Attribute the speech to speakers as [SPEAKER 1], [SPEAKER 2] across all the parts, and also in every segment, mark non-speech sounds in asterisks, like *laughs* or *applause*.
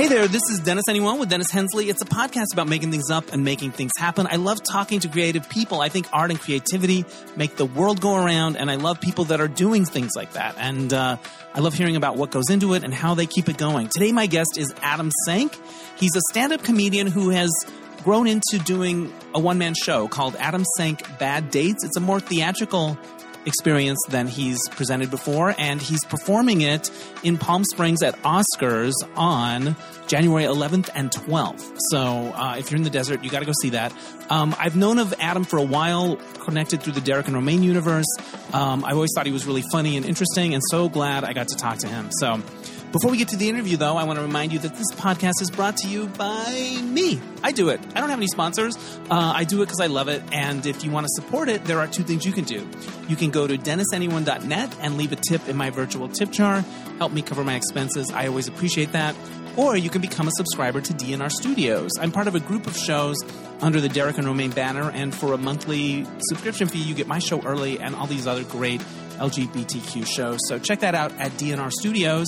[SPEAKER 1] Hey there, this is Dennis Anyone with Dennis Hensley. It's a podcast about making things up and making things happen. I love talking to creative people. I think art and creativity make the world go around, and I love people that are doing things like that. And uh, I love hearing about what goes into it and how they keep it going. Today, my guest is Adam Sank. He's a stand up comedian who has grown into doing a one man show called Adam Sank Bad Dates. It's a more theatrical experience than he's presented before, and he's performing it in Palm Springs at Oscars on January 11th and 12th. So uh, if you're in the desert, you got to go see that. Um, I've known of Adam for a while, connected through the Derek and Romaine universe. Um, I've always thought he was really funny and interesting, and so glad I got to talk to him. So before we get to the interview, though, I want to remind you that this podcast is brought to you by me. I do it. I don't have any sponsors. Uh, I do it because I love it. And if you want to support it, there are two things you can do. You can go to DennisAnyone.net and leave a tip in my virtual tip jar. Help me cover my expenses. I always appreciate that. Or you can become a subscriber to DNR Studios. I'm part of a group of shows under the Derek and Romaine banner, and for a monthly subscription fee, you get my show early and all these other great LGBTQ shows. So check that out at DNR Studios.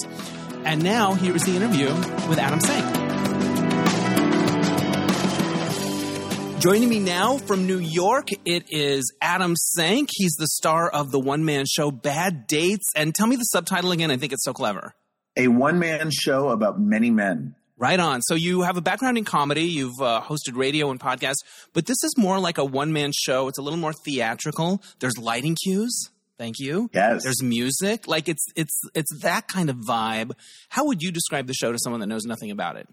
[SPEAKER 1] And now here is the interview with Adam Sank. Joining me now from New York, it is Adam Sank. He's the star of the one man show Bad Dates. And tell me the subtitle again. I think it's so clever.
[SPEAKER 2] A one man show about many men.
[SPEAKER 1] Right on. So you have a background in comedy. You've uh, hosted radio and podcasts, but this is more like a one man show. It's a little more theatrical. There's lighting cues. Thank you.
[SPEAKER 2] Yes.
[SPEAKER 1] There's music. Like it's it's it's that kind of vibe. How would you describe the show to someone that knows nothing about it?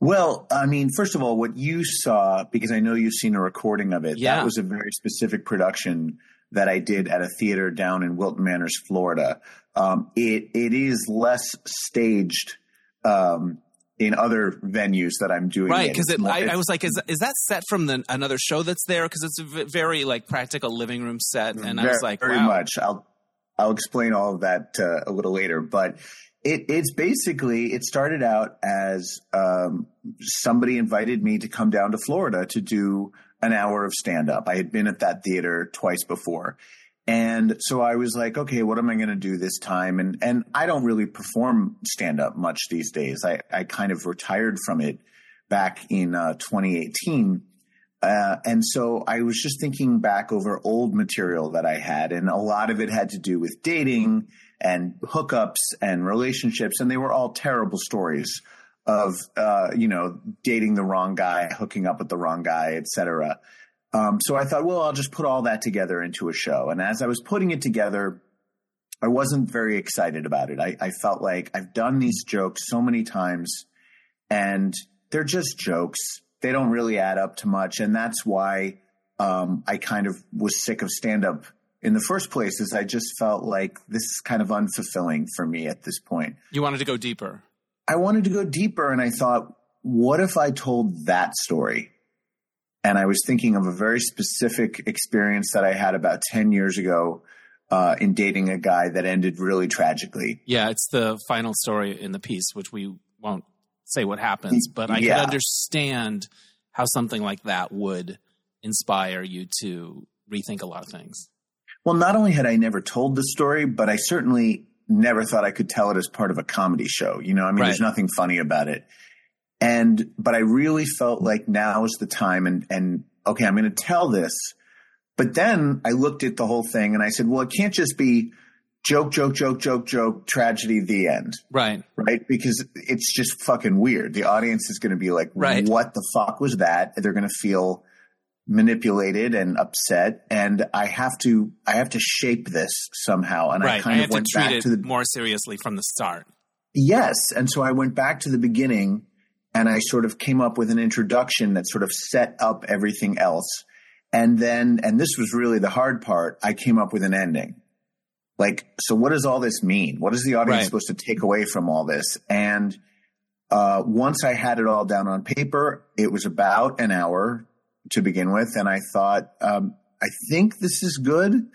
[SPEAKER 2] Well, I mean, first of all, what you saw, because I know you've seen a recording of it,
[SPEAKER 1] Yeah.
[SPEAKER 2] that was a very specific production that I did at a theater down in Wilton Manors, Florida. Um, it it is less staged um, in other venues that I'm doing.
[SPEAKER 1] Right, because it, I, I was like, is is that set from the, another show that's there? Because it's a v- very like practical living room set, and I was like,
[SPEAKER 2] very
[SPEAKER 1] wow.
[SPEAKER 2] much. I'll I'll explain all of that uh, a little later, but it, it's basically it started out as um, somebody invited me to come down to Florida to do an hour of stand up. I had been at that theater twice before. And so I was like, okay, what am I going to do this time? And and I don't really perform stand up much these days. I I kind of retired from it back in uh, 2018. Uh, and so I was just thinking back over old material that I had, and a lot of it had to do with dating and hookups and relationships, and they were all terrible stories of uh, you know dating the wrong guy, hooking up with the wrong guy, etc. Um, so I thought, well, I'll just put all that together into a show. And as I was putting it together, I wasn't very excited about it. I, I felt like I've done these jokes so many times, and they're just jokes. They don't really add up to much, and that's why um, I kind of was sick of stand up in the first place. Is I just felt like this is kind of unfulfilling for me at this point.
[SPEAKER 1] You wanted to go deeper.
[SPEAKER 2] I wanted to go deeper, and I thought, what if I told that story? And I was thinking of a very specific experience that I had about ten years ago uh, in dating a guy that ended really tragically.
[SPEAKER 1] Yeah, it's the final story in the piece, which we won't say what happens, but I
[SPEAKER 2] Yeah.
[SPEAKER 1] can understand how something like that would inspire you to rethink a lot of things.
[SPEAKER 2] Well, not only had I never told the story, but I certainly never thought I could tell it as part of a comedy show. You know, I mean, there's nothing funny about it. And, but I really felt like now is the time and, and okay, I'm going to tell this. But then I looked at the whole thing and I said, well, it can't just be joke, joke, joke, joke, joke, tragedy, the end,
[SPEAKER 1] Right.
[SPEAKER 2] right? Because it's just fucking weird. The audience is going to be like,
[SPEAKER 1] Right.
[SPEAKER 2] what the fuck was that? They're going to feel manipulated and upset and I have to I have to shape this somehow and I kind
[SPEAKER 1] I
[SPEAKER 2] of
[SPEAKER 1] have to
[SPEAKER 2] went
[SPEAKER 1] treat
[SPEAKER 2] back
[SPEAKER 1] it
[SPEAKER 2] to the
[SPEAKER 1] more seriously from the start.
[SPEAKER 2] yes and so I went back to the beginning and I sort of came up with an introduction that sort of set up everything else and then and this was really the hard part I came up with an ending like so what does all this mean what is the audience
[SPEAKER 1] Right.
[SPEAKER 2] supposed to take away from all this and uh, once I had it all down on paper, it was about an hour to begin with, and I thought, um, I think this is good,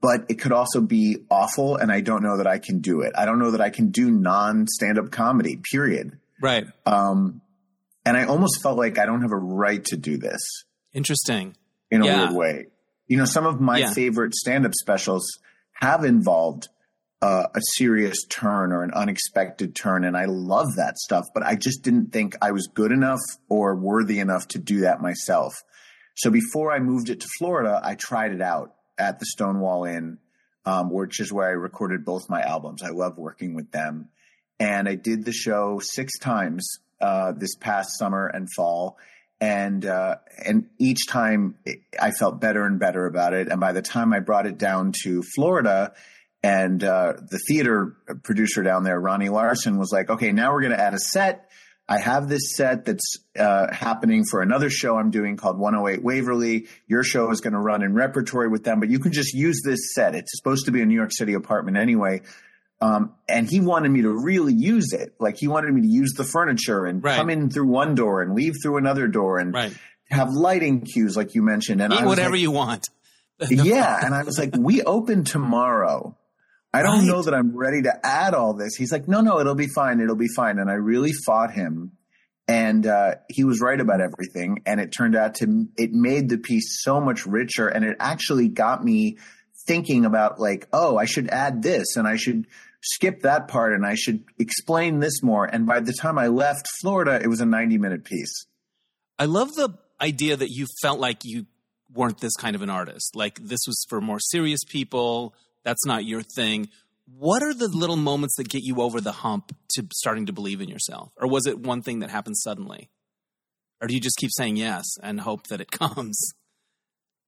[SPEAKER 2] but it could also be awful, and I don't know that I can do it. I don't know that I can do non-stand-up comedy. Period.
[SPEAKER 1] Right.
[SPEAKER 2] Um, and I almost felt like I don't have a right to do this
[SPEAKER 1] Interesting.
[SPEAKER 2] in a
[SPEAKER 1] Yeah.
[SPEAKER 2] weird way. You know, some of my
[SPEAKER 1] Yeah.
[SPEAKER 2] favorite stand-up specials have involved uh, a serious turn or an unexpected turn. And I love that stuff, but I just didn't think I was good enough or worthy enough to do that myself. So before I moved it to Florida, I tried it out at the Stonewall Inn, um, which is where I recorded both my albums. I love working with them. And I did the show six times uh, this past summer and fall. And uh, and each time I felt better and better about it. And by the time I brought it down to Florida, and uh, the theater producer down there, Ronnie Larsen, was like, "Okay, now we're going to add a set. I have this set that's uh, happening for another show I'm doing called 108 Waverly. Your show is going to run in repertory with them, but you can just use this set. It's supposed to be a New York City apartment anyway." Um, and he wanted me to really use it. Like he wanted me to use the furniture and right. come in through one door and leave through another door and right. have lighting cues, like you mentioned. And
[SPEAKER 1] Eat whatever like, you want. *laughs*
[SPEAKER 2] yeah. And I was like, we open tomorrow. I don't right. know that I'm ready to add all this. He's like, no, no, it'll be fine. It'll be fine. And I really fought him. And uh, he was right about everything. And it turned out to, it made the piece so much richer. And it actually got me thinking about, like, oh, I should add this and I should skip that part and I should explain this more. And by the time I left Florida, it was a 90 minute piece.
[SPEAKER 1] I love the idea that you felt like you weren't this kind of an artist. Like this was for more serious people. That's not your thing. What are the little moments that get you over the hump to starting to believe in yourself? Or was it one thing that happened suddenly? Or do you just keep saying yes and hope that it *laughs* comes?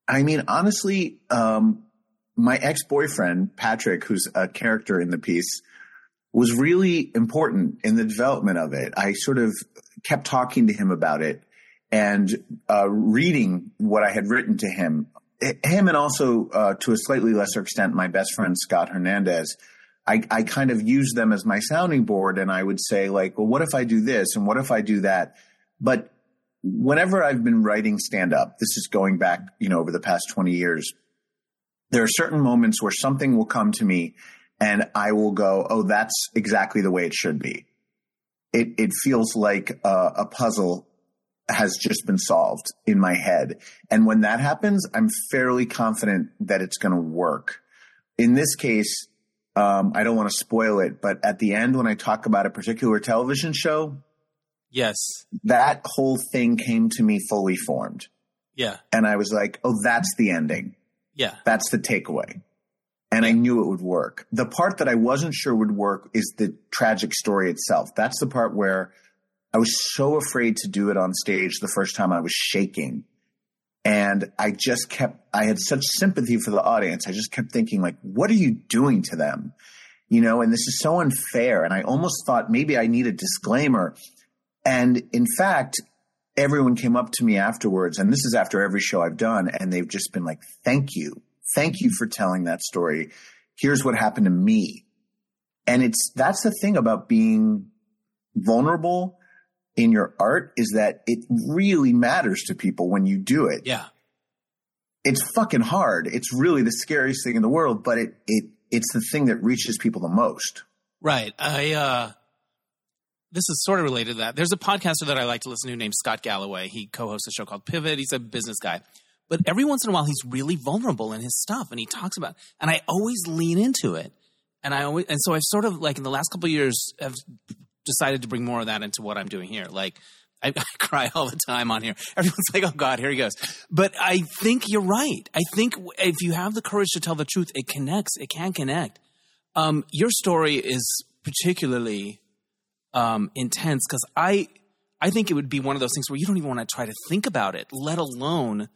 [SPEAKER 2] I mean, honestly, um, my ex boyfriend, Patrick, who's a character in the piece, was really important in the development of it. I sort of kept talking to him about it and uh, reading what I had written to him. Him and also, uh, to a slightly lesser extent, my best friend Scott Hernandez. I, I kind of used them as my sounding board, and I would say like, "Well, what if I do this, and what if I do that?" But whenever I've been writing stand up, this is going back, you know, over the past twenty years there are certain moments where something will come to me and I will go, oh, that's exactly the way it should be. It, it feels like a, a puzzle has just been solved in my head. And when that happens, I'm fairly confident that it's going to work. In this case, um, I don't want to spoil it, but at the end, when I talk about a particular television show,
[SPEAKER 1] yes,
[SPEAKER 2] that whole thing came to me fully formed.
[SPEAKER 1] Yeah.
[SPEAKER 2] And I was like, oh, that's the ending.
[SPEAKER 1] Yeah.
[SPEAKER 2] That's the takeaway. And I knew it would work. The part that I wasn't sure would work is the tragic story itself. That's the part where I was so afraid to do it on stage the first time I was shaking. And I just kept, I had such sympathy for the audience. I just kept thinking, like, what are you doing to them? You know, and this is so unfair. And I almost thought maybe I need a disclaimer. And in fact, everyone came up to me afterwards, and this is after every show I've done, and they've just been like, thank you. Thank you for telling that story. Here's what happened to me. And it's, that's the thing about being vulnerable in your art is that it really matters to people when you do it.
[SPEAKER 1] Yeah.
[SPEAKER 2] It's fucking hard. It's really the scariest thing in the world, but it, it, it's the thing that reaches people the most.
[SPEAKER 1] Right. I, uh, this is sort of related to that. There's a podcaster that I like to listen to named Scott Galloway. He co-hosts a show called Pivot. He's a business guy. But every once in a while he's really vulnerable in his stuff and he talks about and I always lean into it. And I always and so I've sort of like in the last couple years have decided to bring more of that into what I'm doing here. Like I, *laughs* I, cry all the time on here. Everyone's like, "Oh God, here he goes." But I think you're right. I think if you have the courage to tell the truth, it connects. It can connect. Um, your story is particularly um, intense because I I think it would be one of those things where you don't even want to try to think about it, let alone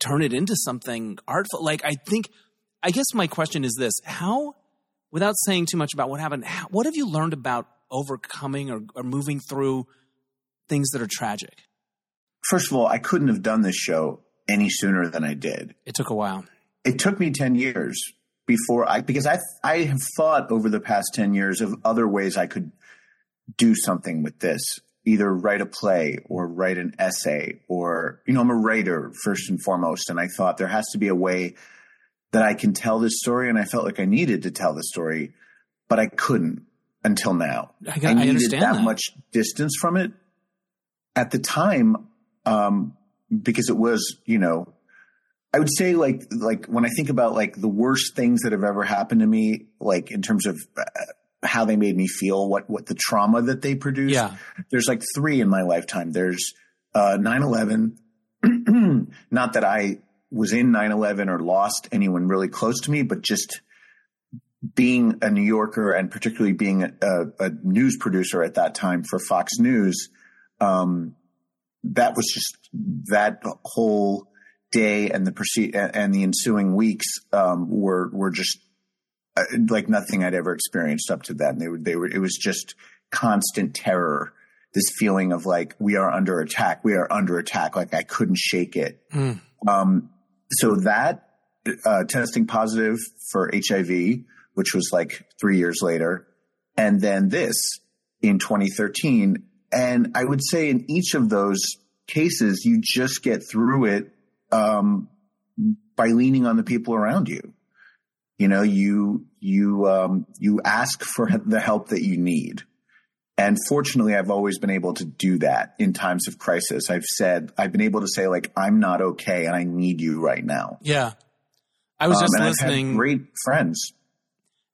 [SPEAKER 1] turn it into something artful. Like I think, I guess my question is this: How, without saying too much about what happened, how, what have you learned about overcoming or, or moving through things that are tragic?
[SPEAKER 2] First of all, I couldn't have done this show any sooner than I did.
[SPEAKER 1] It took a while.
[SPEAKER 2] It took me ten years before I because I I have thought over the past ten years of other ways I could do something with this either write a play or write an essay or you know i'm a writer first and foremost and i thought there has to be a way that i can tell this story and i felt like i needed to tell the story but i couldn't until now.
[SPEAKER 1] I, got, I needed
[SPEAKER 2] that,
[SPEAKER 1] that,
[SPEAKER 2] much distance from it at the time um, because it was you know I would say like like when I think about like the worst things that have ever happened to me, like in terms of uh, how they made me feel, what what the trauma that they produced.
[SPEAKER 1] Yeah.
[SPEAKER 2] There's like three in my lifetime. There's uh 9/11. *clears throat* Not that I was in 9/11 or lost anyone really close to me, but just being a New Yorker and particularly being a, a news producer at that time for Fox News, um, that was just that whole day and the proceed and the ensuing weeks um, were were just like nothing I'd ever experienced up to then. They were they were it was just constant terror. This feeling of like we are under attack, we are under attack. Like I couldn't shake it. Mm. Um, so that uh, testing positive for HIV, which was like three years later, and then this in 2013. And I would say in each of those cases, you just get through it um, by leaning on the people around you. You know, you you um, you ask for the help that you need. And fortunately, I've always been able to do that in times of crisis. I've said, I've been able to say, like, I'm not okay and I need you right now.
[SPEAKER 1] Yeah. I was um, just listening.
[SPEAKER 2] great friends.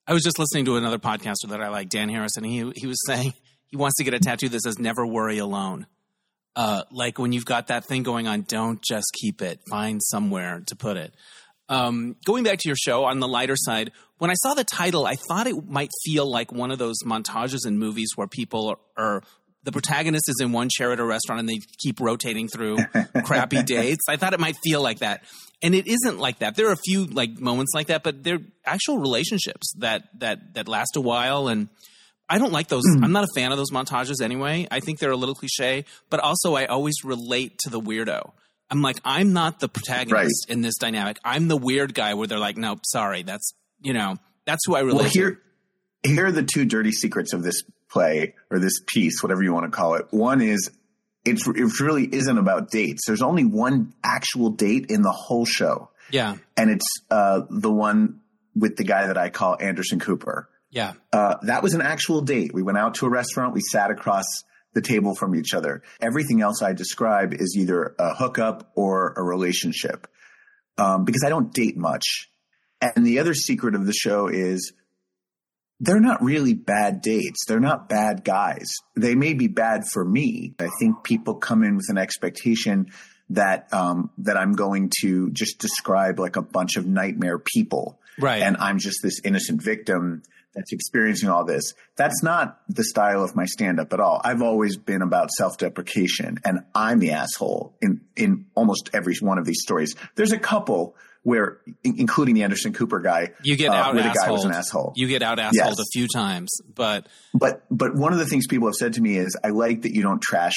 [SPEAKER 1] I was just listening to another podcaster that I like, Dan Harris, and he, he was saying *laughs* he wants to get a tattoo that says never worry alone uh, like when you've got that thing going on, don't just keep it. Find somewhere to put it. Um, going back to your show on the lighter side, when I saw the title, I thought it might feel like one of those montages in movies where people are, the protagonist is in one chair at a restaurant and they keep rotating through *laughs* crappy dates. I thought it might feel like that. And it isn't like that. There are a few like moments like that, but they're actual relationships that that that last a while and I don't like those. Mm. I'm not a fan of those montages anyway. I think they're a little cliche, but also I always relate to the weirdo. I'm like, I'm not the protagonist right. in this dynamic. I'm the weird guy where they're like, nope, sorry, that's you know, that's who I relate
[SPEAKER 2] well, here,
[SPEAKER 1] to.
[SPEAKER 2] Here are the two dirty secrets of this play or this piece, whatever you want to call it. One is it's it really isn't about dates. There's only one actual date in the whole show.
[SPEAKER 1] Yeah,
[SPEAKER 2] and it's uh, the one with the guy that I call Anderson Cooper.
[SPEAKER 1] Yeah.
[SPEAKER 2] Uh, that was an actual date. We went out to a restaurant. We sat across the table from each other. Everything else I describe is either a hookup or a relationship um, because I don't date much. And the other secret of the show is they're not really bad dates. They're not bad guys. They may be bad for me. I think people come in with an expectation that um, that I'm going to just describe like a bunch of nightmare people,
[SPEAKER 1] right?
[SPEAKER 2] And I'm just this innocent victim that's experiencing all this. That's not the style of my stand up at all. I've always been about self deprecation and I'm the asshole in, in almost every one of these stories. There's a couple where, including the Anderson Cooper guy,
[SPEAKER 1] you get uh, out where
[SPEAKER 2] the guy was an asshole.
[SPEAKER 1] You get out assholed yes. a few times, but
[SPEAKER 2] but but one of the things people have said to me is, I like that you don't trash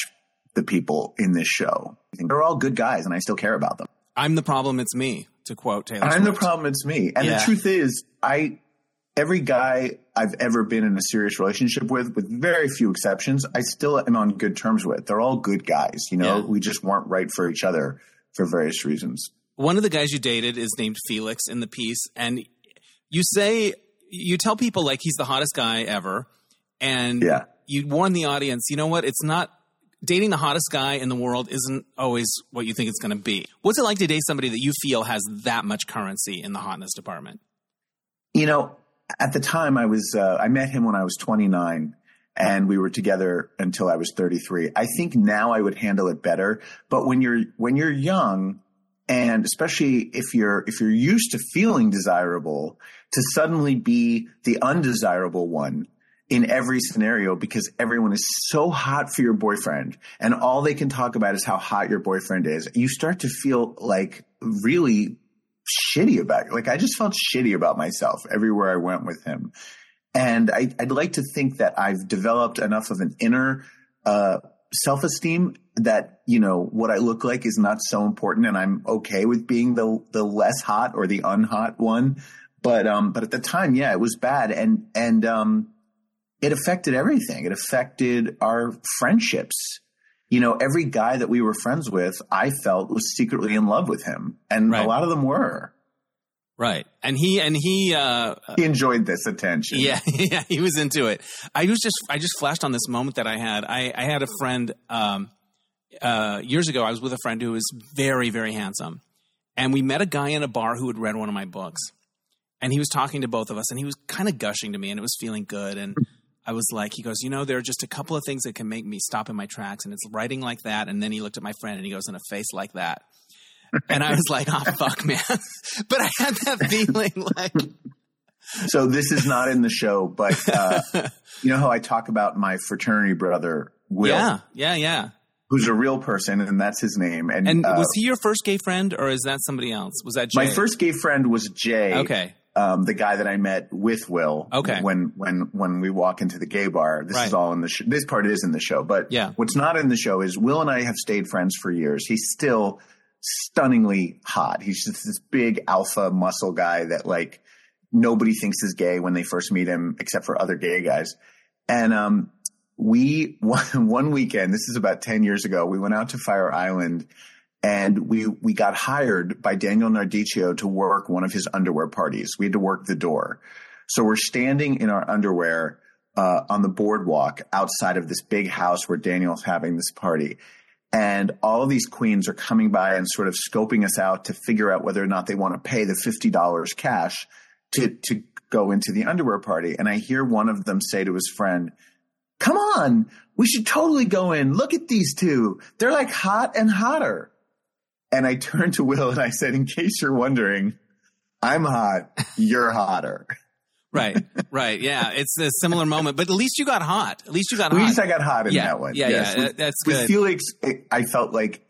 [SPEAKER 2] the people in this show. They're all good guys, and I still care about them.
[SPEAKER 1] I'm the problem. It's me. To quote Taylor.
[SPEAKER 2] I'm
[SPEAKER 1] Swift.
[SPEAKER 2] the problem. It's me. And yeah. the truth is, I every guy I've ever been in a serious relationship with, with very few exceptions, I still am on good terms with. They're all good guys. You know, yeah. we just weren't right for each other for various reasons.
[SPEAKER 1] One of the guys you dated is named Felix in the piece, and you say you tell people like he's the hottest guy ever, and
[SPEAKER 2] yeah.
[SPEAKER 1] you warn the audience. You know what? It's not dating the hottest guy in the world isn't always what you think it's going to be. What's it like to date somebody that you feel has that much currency in the hotness department?
[SPEAKER 2] You know, at the time I was, uh, I met him when I was 29 and we were together until I was 33. I think now I would handle it better. But when you're, when you're young and especially if you're, if you're used to feeling desirable to suddenly be the undesirable one in every scenario because everyone is so hot for your boyfriend and all they can talk about is how hot your boyfriend is. You start to feel like really shitty about it. Like I just felt shitty about myself everywhere I went with him. And I, would like to think that I've developed enough of an inner uh, self esteem that you know what I look like is not so important, and I'm okay with being the the less hot or the unhot one. But um, but at the time, yeah, it was bad, and and um, it affected everything. It affected our friendships you know, every guy that we were friends with, I felt was secretly in love with him, and right. a lot of them were.
[SPEAKER 1] Right, and he and he uh,
[SPEAKER 2] he enjoyed this attention.
[SPEAKER 1] Yeah, *laughs* yeah, he was into it. I was just I just flashed on this moment that I had. I, I had a friend um, uh, years ago. I was with a friend who was very very handsome, and we met a guy in a bar who had read one of my books, and he was talking to both of us, and he was kind of gushing to me, and it was feeling good, and. I was like, he goes, you know, there are just a couple of things that can make me stop in my tracks, and it's writing like that. And then he looked at my friend and he goes, in a face like that. And I was like, oh, *laughs* fuck, man. *laughs* but I had that feeling like.
[SPEAKER 2] So this is not in the show, but uh, *laughs* you know how I talk about my fraternity brother, Will?
[SPEAKER 1] Yeah, yeah, yeah.
[SPEAKER 2] Who's a real person, and that's his name. And,
[SPEAKER 1] And
[SPEAKER 2] uh,
[SPEAKER 1] was he your first gay friend, or is that somebody else? Was that Jay?
[SPEAKER 2] my first gay friend was Jay.
[SPEAKER 1] Okay.
[SPEAKER 2] Um, the guy that I met with Will.
[SPEAKER 1] Okay.
[SPEAKER 2] When when when we walk into the gay bar, this
[SPEAKER 1] Right.
[SPEAKER 2] is all in the sh- this part is in the show, but
[SPEAKER 1] Yeah.
[SPEAKER 2] what's not in the show is Will and I have stayed friends for years. He's still stunningly hot. He's just this big alpha muscle guy that like nobody thinks is gay when they first meet him, except for other gay guys. And um, we one, *laughs* one weekend, this is about ten years ago, we went out to Fire Island and we we got hired by Daniel Nardicio to work one of his underwear parties. We had to work the door, so we're standing in our underwear uh, on the boardwalk outside of this big house where Daniel's having this party, and all of these queens are coming by and sort of scoping us out to figure out whether or not they want to pay the fifty dollars cash to to go into the underwear party. And I hear one of them say to his friend, "Come on, we should totally go in. Look at these two; they're like hot and hotter." And I turned to Will and I said, in case you're wondering, I'm hot, you're hotter.
[SPEAKER 1] Right, right. Yeah, it's a similar moment, but at least you got hot. At least you got
[SPEAKER 2] At least. I got hot in
[SPEAKER 1] Yeah,
[SPEAKER 2] that one.
[SPEAKER 1] yeah,
[SPEAKER 2] Yes.
[SPEAKER 1] yeah,
[SPEAKER 2] With,
[SPEAKER 1] that's
[SPEAKER 2] with
[SPEAKER 1] good.
[SPEAKER 2] Felix, it, I felt like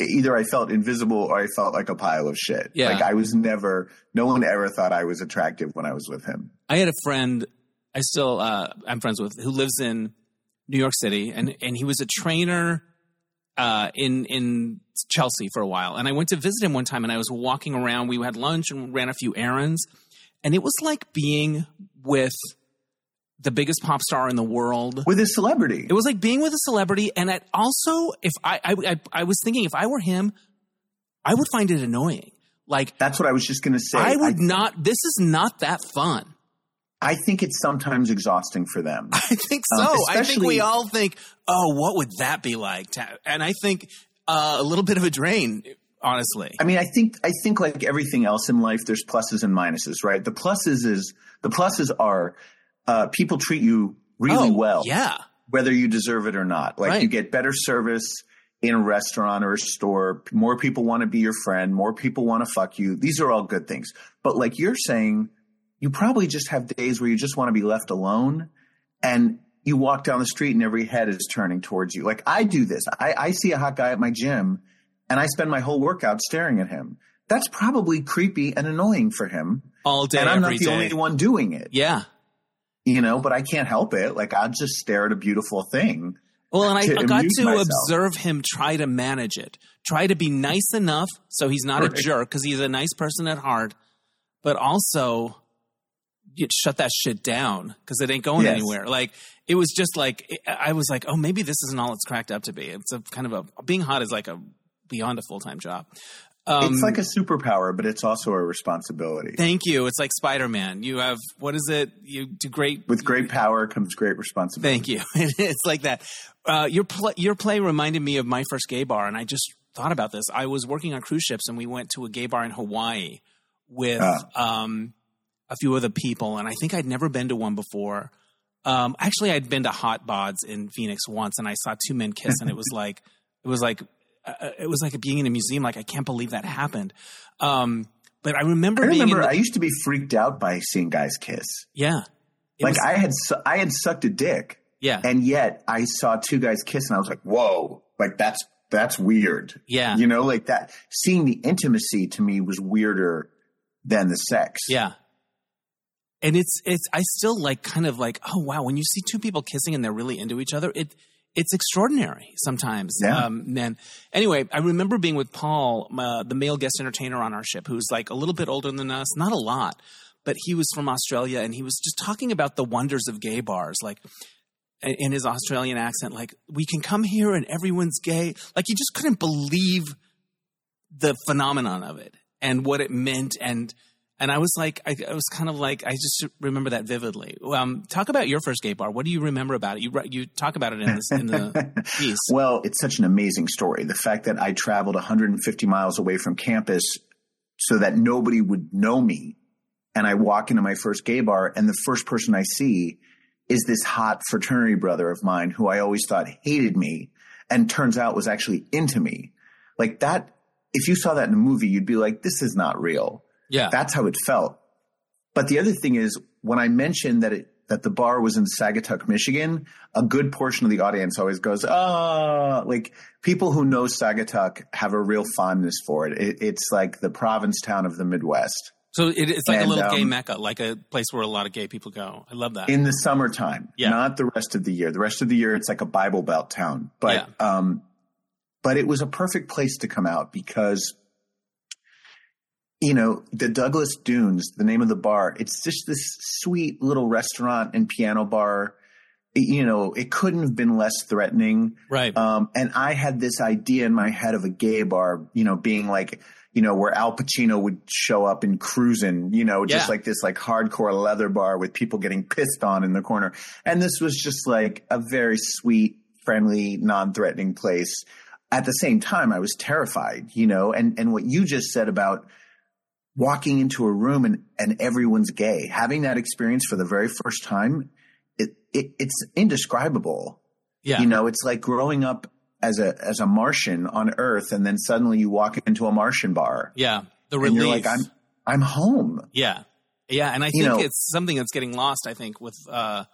[SPEAKER 2] either I felt invisible or I felt like a pile of shit.
[SPEAKER 1] Yeah.
[SPEAKER 2] Like I was never, no one ever thought I was attractive when I was with him.
[SPEAKER 1] I had a friend I still uh, I'm friends with who lives in New York City, and and he was a trainer uh, in in Chelsea for a while. And I went to visit him one time, and I was walking around. We had lunch and ran a few errands, and it was like being with the biggest pop star in the world.
[SPEAKER 2] With a celebrity.
[SPEAKER 1] It was like being with a celebrity, and it also, if I, I, I, I was thinking, if I were him, I would find it annoying. Like
[SPEAKER 2] That's what I was just going to say.
[SPEAKER 1] I would not. This is not that fun.
[SPEAKER 2] I think it's sometimes exhausting for them. *laughs*
[SPEAKER 1] I think so.
[SPEAKER 2] Um,
[SPEAKER 1] I think we all think, oh, what would that be like? And I think uh, a little bit of a drain, honestly.
[SPEAKER 2] I mean, I think I think like everything else in life, there's pluses and minuses, right? The pluses is the pluses are uh, people treat you really
[SPEAKER 1] oh,
[SPEAKER 2] well,
[SPEAKER 1] Yeah.
[SPEAKER 2] whether you deserve it or not. Like
[SPEAKER 1] Right.
[SPEAKER 2] you get better service in a restaurant or a store. More people want to be your friend. More people want to fuck you. These are all good things. But like you're saying, you probably just have days where you just want to be left alone, and you walk down the street and every head is turning towards you. Like I do this. I, I see a hot guy at my gym, and I spend my whole workout staring at him. That's probably creepy and annoying for him.
[SPEAKER 1] All day,
[SPEAKER 2] and I'm not the
[SPEAKER 1] day.
[SPEAKER 2] only one doing it
[SPEAKER 1] Yeah.
[SPEAKER 2] you know, but I can't help it. Like I'll just stare at a beautiful thing.
[SPEAKER 1] Well, and I, I got to
[SPEAKER 2] myself.
[SPEAKER 1] observe him try to manage it, try to be nice enough so he's not a jerk because he's a nice person at heart, but also shut that shit down because it ain't going
[SPEAKER 2] Yes.
[SPEAKER 1] anywhere. Like it was just like I was like, oh, maybe this isn't all it's cracked up to be. It's a kind of a being hot is like a beyond a full time job. Um,
[SPEAKER 2] it's like a superpower, but it's also a responsibility.
[SPEAKER 1] thank you. It's like Spider Man. You have what is it? You do great
[SPEAKER 2] With great power comes great responsibility.
[SPEAKER 1] Thank you. *laughs* it's like that. Uh, your play, your play reminded me of my first gay bar, and I just thought about this. I was working on cruise ships, and we went to a gay bar in Hawaii with
[SPEAKER 2] Ah.
[SPEAKER 1] um, a few other people, and I think I'd never been to one before. Um, actually, I'd been to Hot Bods in Phoenix once, and I saw two men kiss, and it was *laughs* like it was like uh, it was like being in a museum. Like I can't believe that happened. Um, but I remember
[SPEAKER 2] I
[SPEAKER 1] being
[SPEAKER 2] remember
[SPEAKER 1] the,
[SPEAKER 2] I used to be freaked out by seeing guys kiss.
[SPEAKER 1] yeah,
[SPEAKER 2] like
[SPEAKER 1] was-
[SPEAKER 2] I had I had sucked a dick,
[SPEAKER 1] yeah,
[SPEAKER 2] and yet I saw two guys kiss, and I was like, "Whoa!" Like that's that's weird.
[SPEAKER 1] yeah,
[SPEAKER 2] You know, like that. Seeing the intimacy to me was weirder than the sex.
[SPEAKER 1] Yeah. And it's it's I still like kind of like oh wow when you see two people kissing and they're really into each other it it's extraordinary sometimes
[SPEAKER 2] Yeah.
[SPEAKER 1] um man anyway I remember being with Paul uh, the male guest entertainer on our ship who's like a little bit older than us not a lot but he was from Australia and he was just talking about the wonders of gay bars like in in his Australian accent like we can come here and everyone's gay like he just couldn't believe the phenomenon of it and what it meant and and I was like I, I was kind of like I just remember that vividly. Um, talk about your first gay bar. What do you remember about it? You you talk about it in, this, in the *laughs* piece.
[SPEAKER 2] Well, it's such an amazing story. The fact that I traveled 150 miles away from campus so that nobody would know me. And I walk into my first gay bar and the first person I see is this hot fraternity brother of mine who I always thought hated me and turns out was actually into me. Like that, if you saw that in a movie, you'd be like, this is not real.
[SPEAKER 1] Yeah.
[SPEAKER 2] That's how it felt. But the other thing is when I mentioned that it, that the bar was in Saugatuck, Michigan, a good portion of the audience always goes, ah, oh, like people who know Saugatuck have a real fondness for it. it it's like the Provincetown of the Midwest.
[SPEAKER 1] So it, it's like and, a little um, gay mecca, like a place where a lot of gay people go. I love that.
[SPEAKER 2] In the summertime, yeah. not the rest of the year. The rest of the year, it's like a Bible Belt town. But, yeah. um, but it was a perfect place to come out because, you know, the Douglas Dunes, the name of the bar, it's just this sweet little restaurant and piano bar. you know, it couldn't have been less threatening.
[SPEAKER 1] Right.
[SPEAKER 2] Um, and I had this idea in my head of a gay bar, you know, being like, you know, where Al Pacino would show up in Cruising, you know, just yeah. like this like hardcore leather bar with people getting pissed on in the corner. And this was just like a very sweet, friendly, non-threatening place. At the same time, I was terrified, you know, and, and what you just said about walking into a room and, and everyone's gay, having that experience for the very first time, it, it it's indescribable.
[SPEAKER 1] Yeah.
[SPEAKER 2] You know, it's like growing up as a as a Martian on Earth, and then suddenly you walk into a Martian bar.
[SPEAKER 1] Yeah, the relief.
[SPEAKER 2] you're like, I'm I'm home.
[SPEAKER 1] Yeah, yeah, and I think you know, it's something that's getting lost. I think with uh,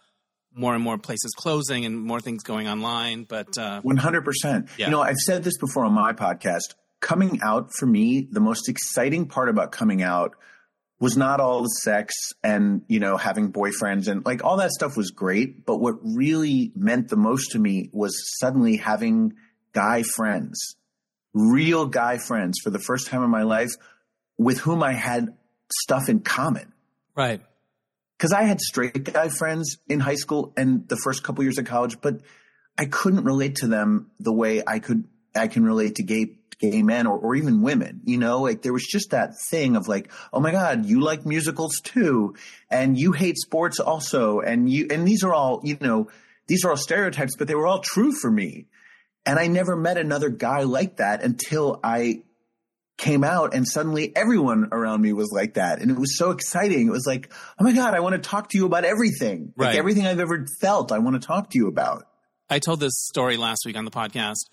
[SPEAKER 1] more and more places closing and more things going online. But uh,
[SPEAKER 2] one hundred percent. You know, I've said this before on my podcast. Coming out for me, the most exciting part about coming out was not all the sex and, you know, having boyfriends and like all that stuff was great. But what really meant the most to me was suddenly having guy friends, real guy friends for the first time in my life with whom I had stuff in common.
[SPEAKER 1] Right.
[SPEAKER 2] Cause I had straight guy friends in high school and the first couple years of college, but I couldn't relate to them the way I could, I can relate to gay gay men or, or even women, you know, like there was just that thing of like, oh my God, you like musicals too. And you hate sports also. And you, and these are all, you know, these are all stereotypes, but they were all true for me. And I never met another guy like that until I came out and suddenly everyone around me was like that. And it was so exciting. It was like, oh my God, I want to talk to you about everything. Right. Like everything I've ever felt, I want to talk to you about.
[SPEAKER 1] I told this story last week on the podcast.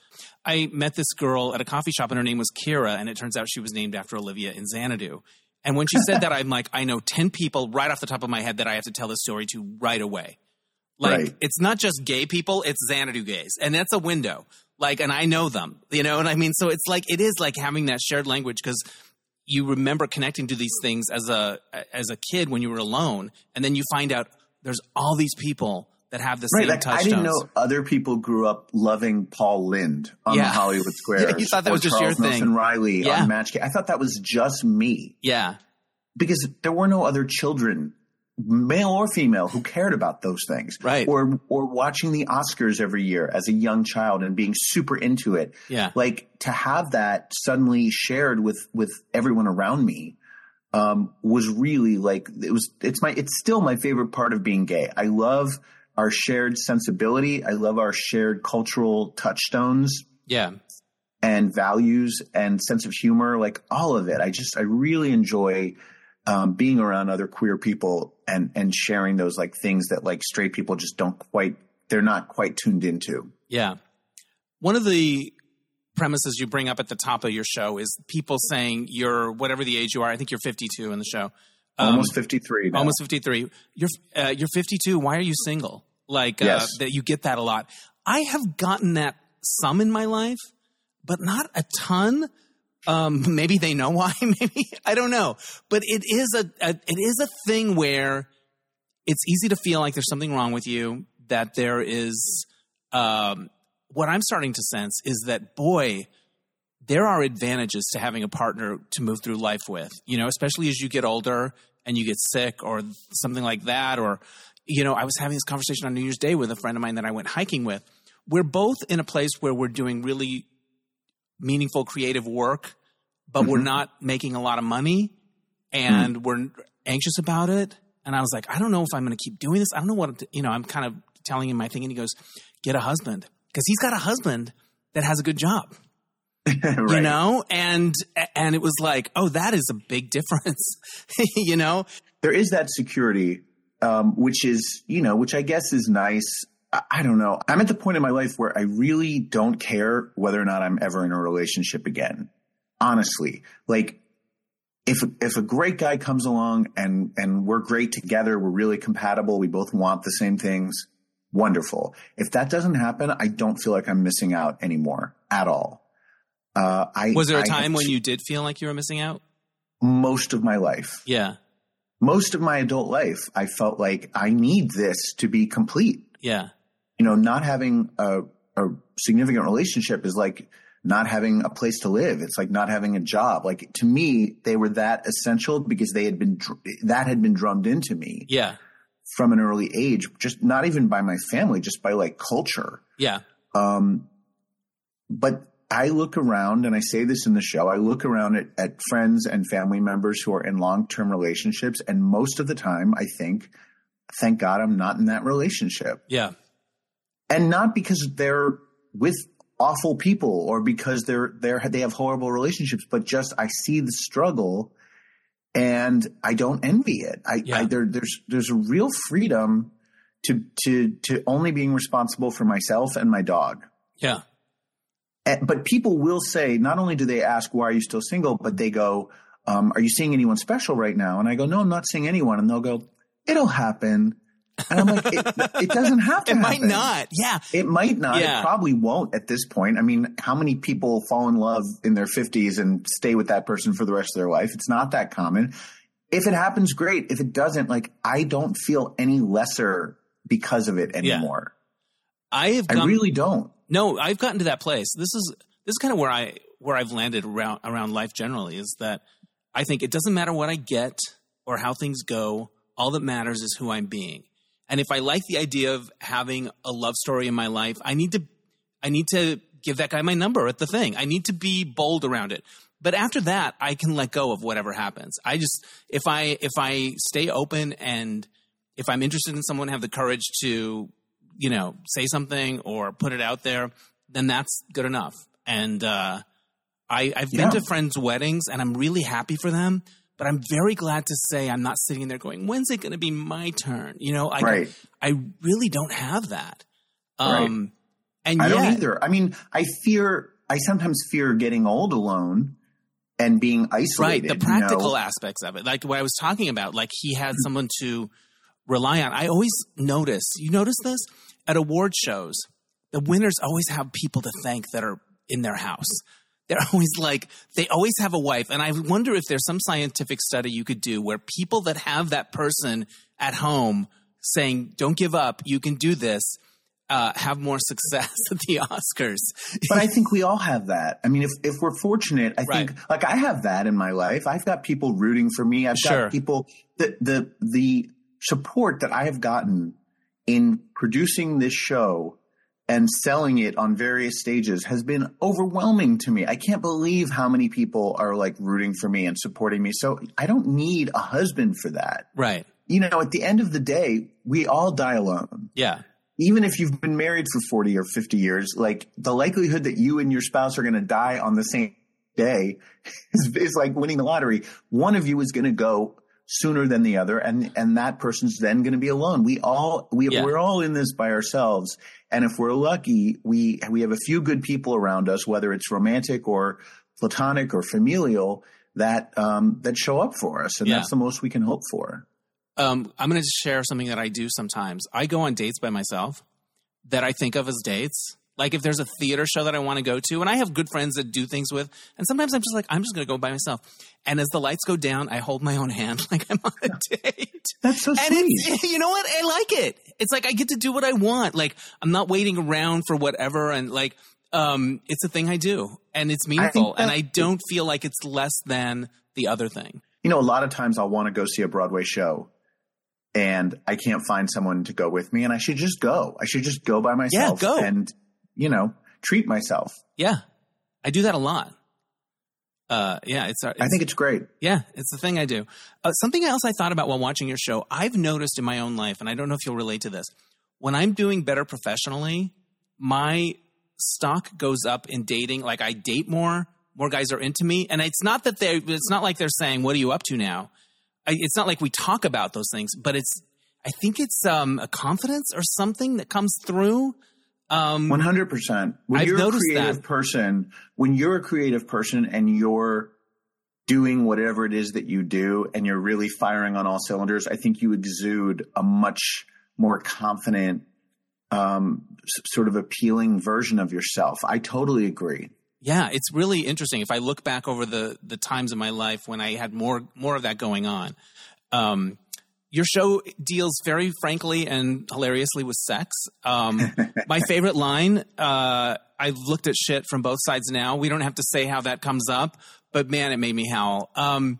[SPEAKER 1] I met this girl at a coffee shop and her name was Kira, and it turns out she was named after Olivia in Xanadu. And when she said that, I'm like, I know 10 people right off the top of my head that I have to tell this story to right away. Like, right. it's not just gay people, it's Xanadu gays. And that's a window. Like, and I know them, you know what I mean? So it's like, it is like having that shared language because you remember connecting to these things as a, as a kid when you were alone. And then you find out there's all these people that have the right, same like, touchstones. I
[SPEAKER 2] didn't know other people grew up loving Paul Lynde on yeah. the Hollywood *laughs* Square.
[SPEAKER 1] yeah, you thought that was just
[SPEAKER 2] Charles
[SPEAKER 1] your
[SPEAKER 2] Nelson
[SPEAKER 1] thing.
[SPEAKER 2] Reilly yeah. on Match Game. I thought that was just me.
[SPEAKER 1] Yeah.
[SPEAKER 2] Because there were no other children, male or female, who cared about those things.
[SPEAKER 1] Right.
[SPEAKER 2] Or or watching the Oscars every year as a young child and being super into it.
[SPEAKER 1] Yeah.
[SPEAKER 2] Like to have that suddenly shared with with everyone around me um, was really like it was it's my it's still my favorite part of being gay. I love our shared sensibility. I love our shared cultural touchstones.
[SPEAKER 1] Yeah.
[SPEAKER 2] And values and sense of humor, like all of it. I just, I really enjoy um, being around other queer people and, and sharing those like things that like straight people just don't quite, they're not quite tuned into.
[SPEAKER 1] Yeah. One of the premises you bring up at the top of your show is people saying you're whatever the age you are. I think you're 52 in the show.
[SPEAKER 2] Um, almost 53. Now.
[SPEAKER 1] Almost 53. You're uh, you're 52. Why are you single? Like uh, yes. uh, that you get that a lot. I have gotten that some in my life, but not a ton. Um, *laughs* maybe they know why. *laughs* Maybe I don't know. But it is a, a it is a thing where it's easy to feel like there's something wrong with you. That there is. Um, what I'm starting to sense is that boy, there are advantages to having a partner to move through life with. You know, especially as you get older and you get sick or something like that, or you know, I was having this conversation on New Year's Day with a friend of mine that I went hiking with. We're both in a place where we're doing really meaningful creative work, but mm-hmm. we're not making a lot of money and mm. we're anxious about it. And I was like, I don't know if I'm going to keep doing this. I don't know what, you know, I'm kind of telling him my thing. And he goes, get a husband because he's got a husband that has a good job. *laughs*
[SPEAKER 2] right.
[SPEAKER 1] you know, and and it was like, oh, that is a big *laughs* difference, *laughs* you know.
[SPEAKER 2] There is that security, um, which is you know, which I guess is nice. I, I don't know. I'm at the point in my life where I really don't care whether or not I'm ever in a relationship again. Honestly, like if if a great guy comes along and and we're great together, we're really compatible, we both want the same things, wonderful. If that doesn't happen, I don't feel like I'm missing out anymore at all. Uh, I
[SPEAKER 1] Was there a
[SPEAKER 2] I-
[SPEAKER 1] time when you did feel like you were missing out?
[SPEAKER 2] most of my life,
[SPEAKER 1] Yeah,
[SPEAKER 2] most of my adult life, I felt like I need this to be complete.
[SPEAKER 1] yeah,
[SPEAKER 2] You know, not having a, a significant relationship is like not having a place to live. It's like not having a job. Like to me, they were that essential because they had been dr- that had been drummed into me
[SPEAKER 1] yeah,
[SPEAKER 2] from an early age. Just not even by my family, just by like culture.
[SPEAKER 1] yeah,
[SPEAKER 2] Um, but I look around and I say this in the show. I look around at, at friends and family members who are in long term relationships. And most of the time, I think, thank God I'm not in that relationship.
[SPEAKER 1] yeah,
[SPEAKER 2] And not because they're with awful people or because they're, they're, they have horrible relationships, but just I see the struggle and I don't envy it. I,
[SPEAKER 1] Yeah.
[SPEAKER 2] I there, there's, there's a real freedom to, to, to only being responsible for myself and my dog.
[SPEAKER 1] yeah,
[SPEAKER 2] but people will say, not only do they ask, why are you still single? But they go, um, are you seeing anyone special right now? And I go, no, I'm not seeing anyone. And they'll go, it'll happen. And I'm like, it, it doesn't have to *laughs*
[SPEAKER 1] It might not. Yeah,
[SPEAKER 2] It might not.
[SPEAKER 1] Yeah.
[SPEAKER 2] It probably won't at this point. I mean, how many people fall in love in their 50s and stay with that person for the rest of their life? It's not that common. If it happens, great. If it doesn't, like, I don't feel any lesser because of it
[SPEAKER 1] Yeah.
[SPEAKER 2] anymore.
[SPEAKER 1] I have.
[SPEAKER 2] I really don't.
[SPEAKER 1] No, I've gotten to that place. This is this is kind of where I where I've landed around around life generally is that I think it doesn't matter what I get or how things go. All that matters is who I'm being. And if I like the idea of having a love story in my life, I need to I need to give that guy my number at the thing. I need to be bold around it. But after that, I can let go of whatever happens. I just if I if I stay open and if I'm interested in someone, have the courage to, you know, say something or put it out there, then that's good enough. And uh, I, I've been to friends' weddings, and I'm really happy for them. But I'm very glad to say I'm not sitting there going, "When's it going to be my turn?" You know, I
[SPEAKER 2] Right.
[SPEAKER 1] I really don't have that. Um, And
[SPEAKER 2] I
[SPEAKER 1] yet,
[SPEAKER 2] don't either. I mean, I fear, I sometimes fear getting old alone and being isolated.
[SPEAKER 1] right the
[SPEAKER 2] you
[SPEAKER 1] practical
[SPEAKER 2] know?
[SPEAKER 1] aspects of it like what i was talking about like he had someone to rely on i always notice you notice this at award shows the winners always have people to thank that are in their house they're *laughs* always like they always have a wife and i wonder if there's some scientific study you could do where people that have that person at home saying don't give up you can do this uh, have more *laughs* success at the oscars
[SPEAKER 2] But I think we all have that. I mean, if, if we're fortunate, I think, like I have that in my life. I've got people rooting for me. I've
[SPEAKER 1] Sure.
[SPEAKER 2] got people, the, the, the support that I have gotten in producing this show and selling it on various stages has been overwhelming to me. I can't believe how many people are like rooting for me and supporting me. So I don't need a husband for that.
[SPEAKER 1] right
[SPEAKER 2] You know, at the end of the day, we all die alone.
[SPEAKER 1] yeah
[SPEAKER 2] Even if you've been married for 40 or 50 years, like the likelihood that you and your spouse are going to die on the same day *laughs* is, is like winning the lottery. One of you is going to go sooner than the other and and that person's then going to be alone. We all we
[SPEAKER 1] Yeah.
[SPEAKER 2] we're all in this by ourselves and if we're lucky, we we have a few good people around us whether it's romantic or platonic or familial that um that show up for us and
[SPEAKER 1] Yeah.
[SPEAKER 2] that's the most we can hope for.
[SPEAKER 1] um, I'm going to share something that I do sometimes. I go on dates by myself that I think of as dates. Like if there's a theater show that I want to go to, and I have good friends that do things with, and sometimes I'm just like, I'm just going to go by myself. And as the lights go down, I hold my own hand *laughs* like I'm on a date.
[SPEAKER 2] That's so
[SPEAKER 1] And
[SPEAKER 2] sweet. *laughs*
[SPEAKER 1] you know what? I like it. It's like I get to do what I want. Like I'm not waiting around for whatever. And like, um, it's a thing I do and it's meaningful. and
[SPEAKER 2] that-
[SPEAKER 1] I don't feel like it's less than the other thing.
[SPEAKER 2] you know, a lot of times I'll want to go see a Broadway show and I can't find someone to go with me and I should just go. I should just go by myself Yeah,
[SPEAKER 1] go.
[SPEAKER 2] and, you know, treat myself.
[SPEAKER 1] Yeah. I do that a lot. Uh, yeah, it's, it's
[SPEAKER 2] I think it's great.
[SPEAKER 1] Yeah, it's the thing I do. Uh, something else I thought about while watching your show, I've noticed in my own life, and I don't know if you'll relate to this. When I'm doing better professionally, my stock goes up in dating. Like I date more, more guys are into me, and it's not that they. It's not like they're saying, "What are you up to now?" I, it's not like we talk about those things, but it's. I think it's um, a confidence or something that comes through. Um,
[SPEAKER 2] One hundred percent. When
[SPEAKER 1] I've
[SPEAKER 2] you're a creative
[SPEAKER 1] that.
[SPEAKER 2] person, when you're a creative person and you're doing whatever it is that you do, and you're really firing on all cylinders, I think you exude a much more confident, um, sort of appealing version of yourself. I totally agree.
[SPEAKER 1] Yeah, it's really interesting. If I look back over the the times in my life when I had more more of that going on, um, your show deals very frankly and hilariously with sex. Um, *laughs* my favorite line. Uh, I've looked at shit from both sides now. We don't have to say how that comes up, but man, it made me howl. Um,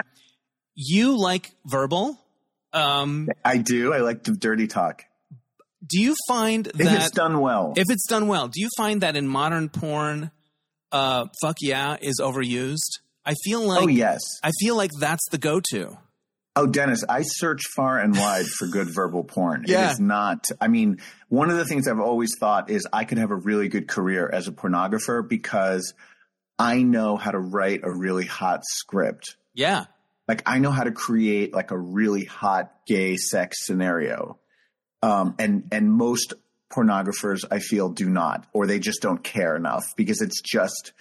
[SPEAKER 1] you like verbal. Um,
[SPEAKER 2] I do. I like the dirty talk
[SPEAKER 1] do you find
[SPEAKER 2] if
[SPEAKER 1] that
[SPEAKER 2] it's done well.
[SPEAKER 1] if it's done well, do you find that in modern porn, uh, fuck yeah is overused? I feel like
[SPEAKER 2] oh yes.
[SPEAKER 1] I feel like that's the go-to.
[SPEAKER 2] Oh, Dennis, I search far and wide for good *laughs* verbal porn.
[SPEAKER 1] Yeah.
[SPEAKER 2] It is not, I mean, one of the things I've always thought is I could have a really good career as a pornographer because I know how to write a really hot script.
[SPEAKER 1] Yeah,
[SPEAKER 2] Like I know how to create like a really hot gay sex scenario. Um, and, and most pornographers I feel do not, or they just don't care enough because it's just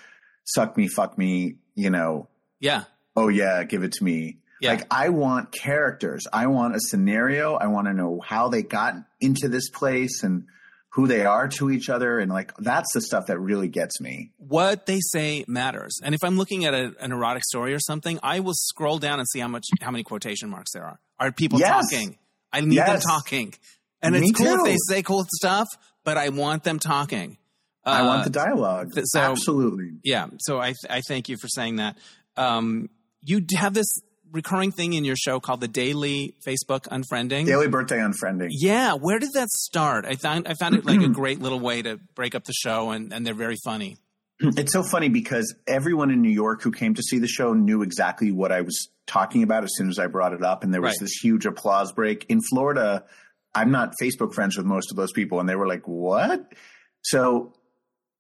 [SPEAKER 2] suck me, fuck me, you know,
[SPEAKER 1] yeah,
[SPEAKER 2] oh yeah, give it to me.
[SPEAKER 1] Yeah.
[SPEAKER 2] Like I want characters. I want a scenario. I want to know how they got into this place and who they are to each other. And like that's the stuff that really gets me.
[SPEAKER 1] what they say matters. And if I'm looking at a, an erotic story or something, I will scroll down and see how much how many quotation marks there are. Are people
[SPEAKER 2] Yes.
[SPEAKER 1] talking? I need them talking. And
[SPEAKER 2] Me
[SPEAKER 1] it's cool if they say cool stuff, but I want them talking.
[SPEAKER 2] I
[SPEAKER 1] Uh,
[SPEAKER 2] want the dialogue.
[SPEAKER 1] so-
[SPEAKER 2] Absolutely.
[SPEAKER 1] Yeah. So I I thank you for saying that. Um, you have this recurring thing in your show called the daily Facebook unfriending.
[SPEAKER 2] Daily birthday unfriending.
[SPEAKER 1] Yeah, where did that start? I found I found it like a *clears throat* great little way to break up the show, and, and they're very funny.
[SPEAKER 2] It's so funny because everyone in New York who came to see the show knew exactly what I was talking about as soon as I brought it up. And there was
[SPEAKER 1] Right.
[SPEAKER 2] this huge applause break. In Florida, I'm not Facebook friends with most of those people. And they were like, what? So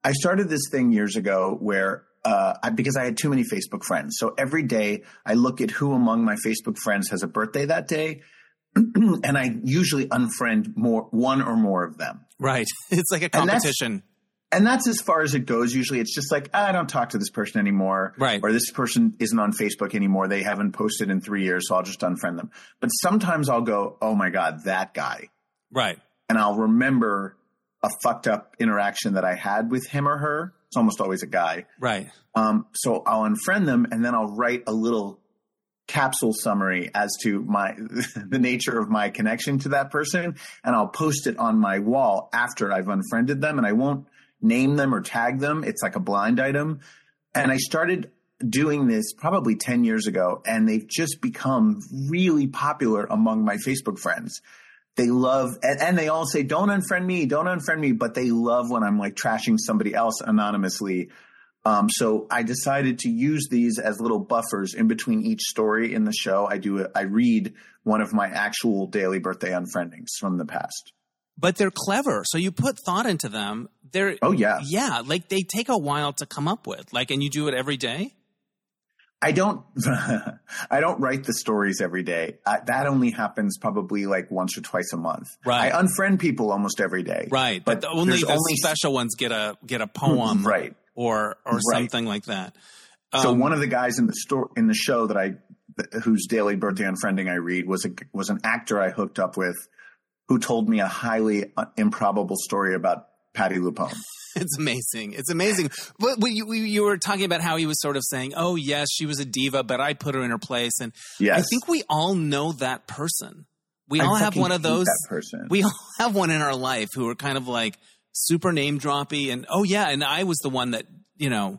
[SPEAKER 2] I started this thing years ago where, uh, because I had too many Facebook friends. So every day I look at who among my Facebook friends has a birthday that day. *clears throat* and I usually unfriend more, one or more of them.
[SPEAKER 1] Right. *laughs* It's like a
[SPEAKER 2] And that's-
[SPEAKER 1] competition.
[SPEAKER 2] And that's as far as it goes. Usually it's just like, I don't talk to this person anymore.
[SPEAKER 1] Right.
[SPEAKER 2] Or this person isn't on Facebook anymore. They haven't posted in three years. So I'll just unfriend them. But sometimes I'll go, Oh my God, that guy.
[SPEAKER 1] Right.
[SPEAKER 2] And I'll remember a fucked up interaction that I had with him or her. It's almost always a guy.
[SPEAKER 1] Right.
[SPEAKER 2] Um, so I'll unfriend them and then I'll write a little capsule summary as to my *laughs* the nature of my connection to that person and I'll post it on my wall after I've unfriended them and I won't name them or tag them it's like a blind item and I started doing this probably 10 years ago and they've just become really popular among my Facebook friends they love and, and they all say don't unfriend me don't unfriend me but they love when I'm like trashing somebody else anonymously um, so I decided to use these as little buffers in between each story in the show. I do I read one of my actual daily birthday unfriendings from the past.
[SPEAKER 1] But they're clever. So you put thought into them. They're
[SPEAKER 2] Oh yeah.
[SPEAKER 1] yeah, like they take a while to come up with. Like and you do it every day?
[SPEAKER 2] I don't *laughs* I don't write the stories every day. I, that only happens probably like once or twice a month.
[SPEAKER 1] Right.
[SPEAKER 2] I unfriend people almost every day.
[SPEAKER 1] Right. But,
[SPEAKER 2] But
[SPEAKER 1] the, only the
[SPEAKER 2] only-
[SPEAKER 1] special ones get a get a poem
[SPEAKER 2] Right.
[SPEAKER 1] or or
[SPEAKER 2] Right.
[SPEAKER 1] something like that.
[SPEAKER 2] So
[SPEAKER 1] Um,
[SPEAKER 2] one of the guys in the store in the show that I whose daily birthday unfriending I read was a was an actor I hooked up with who told me a highly uh, improbable story about Patti LuPone. *laughs*
[SPEAKER 1] It's amazing. It's amazing. But you, you were talking about how he was sort of saying, "Oh yes, she was a diva, but I put her in her place." And
[SPEAKER 2] Yes.
[SPEAKER 1] I think we all know that person. We
[SPEAKER 2] I
[SPEAKER 1] all have one of those.
[SPEAKER 2] person.
[SPEAKER 1] We all *laughs* have one in our life who are kind of like super name droppy, and oh yeah, and I was the one that you know.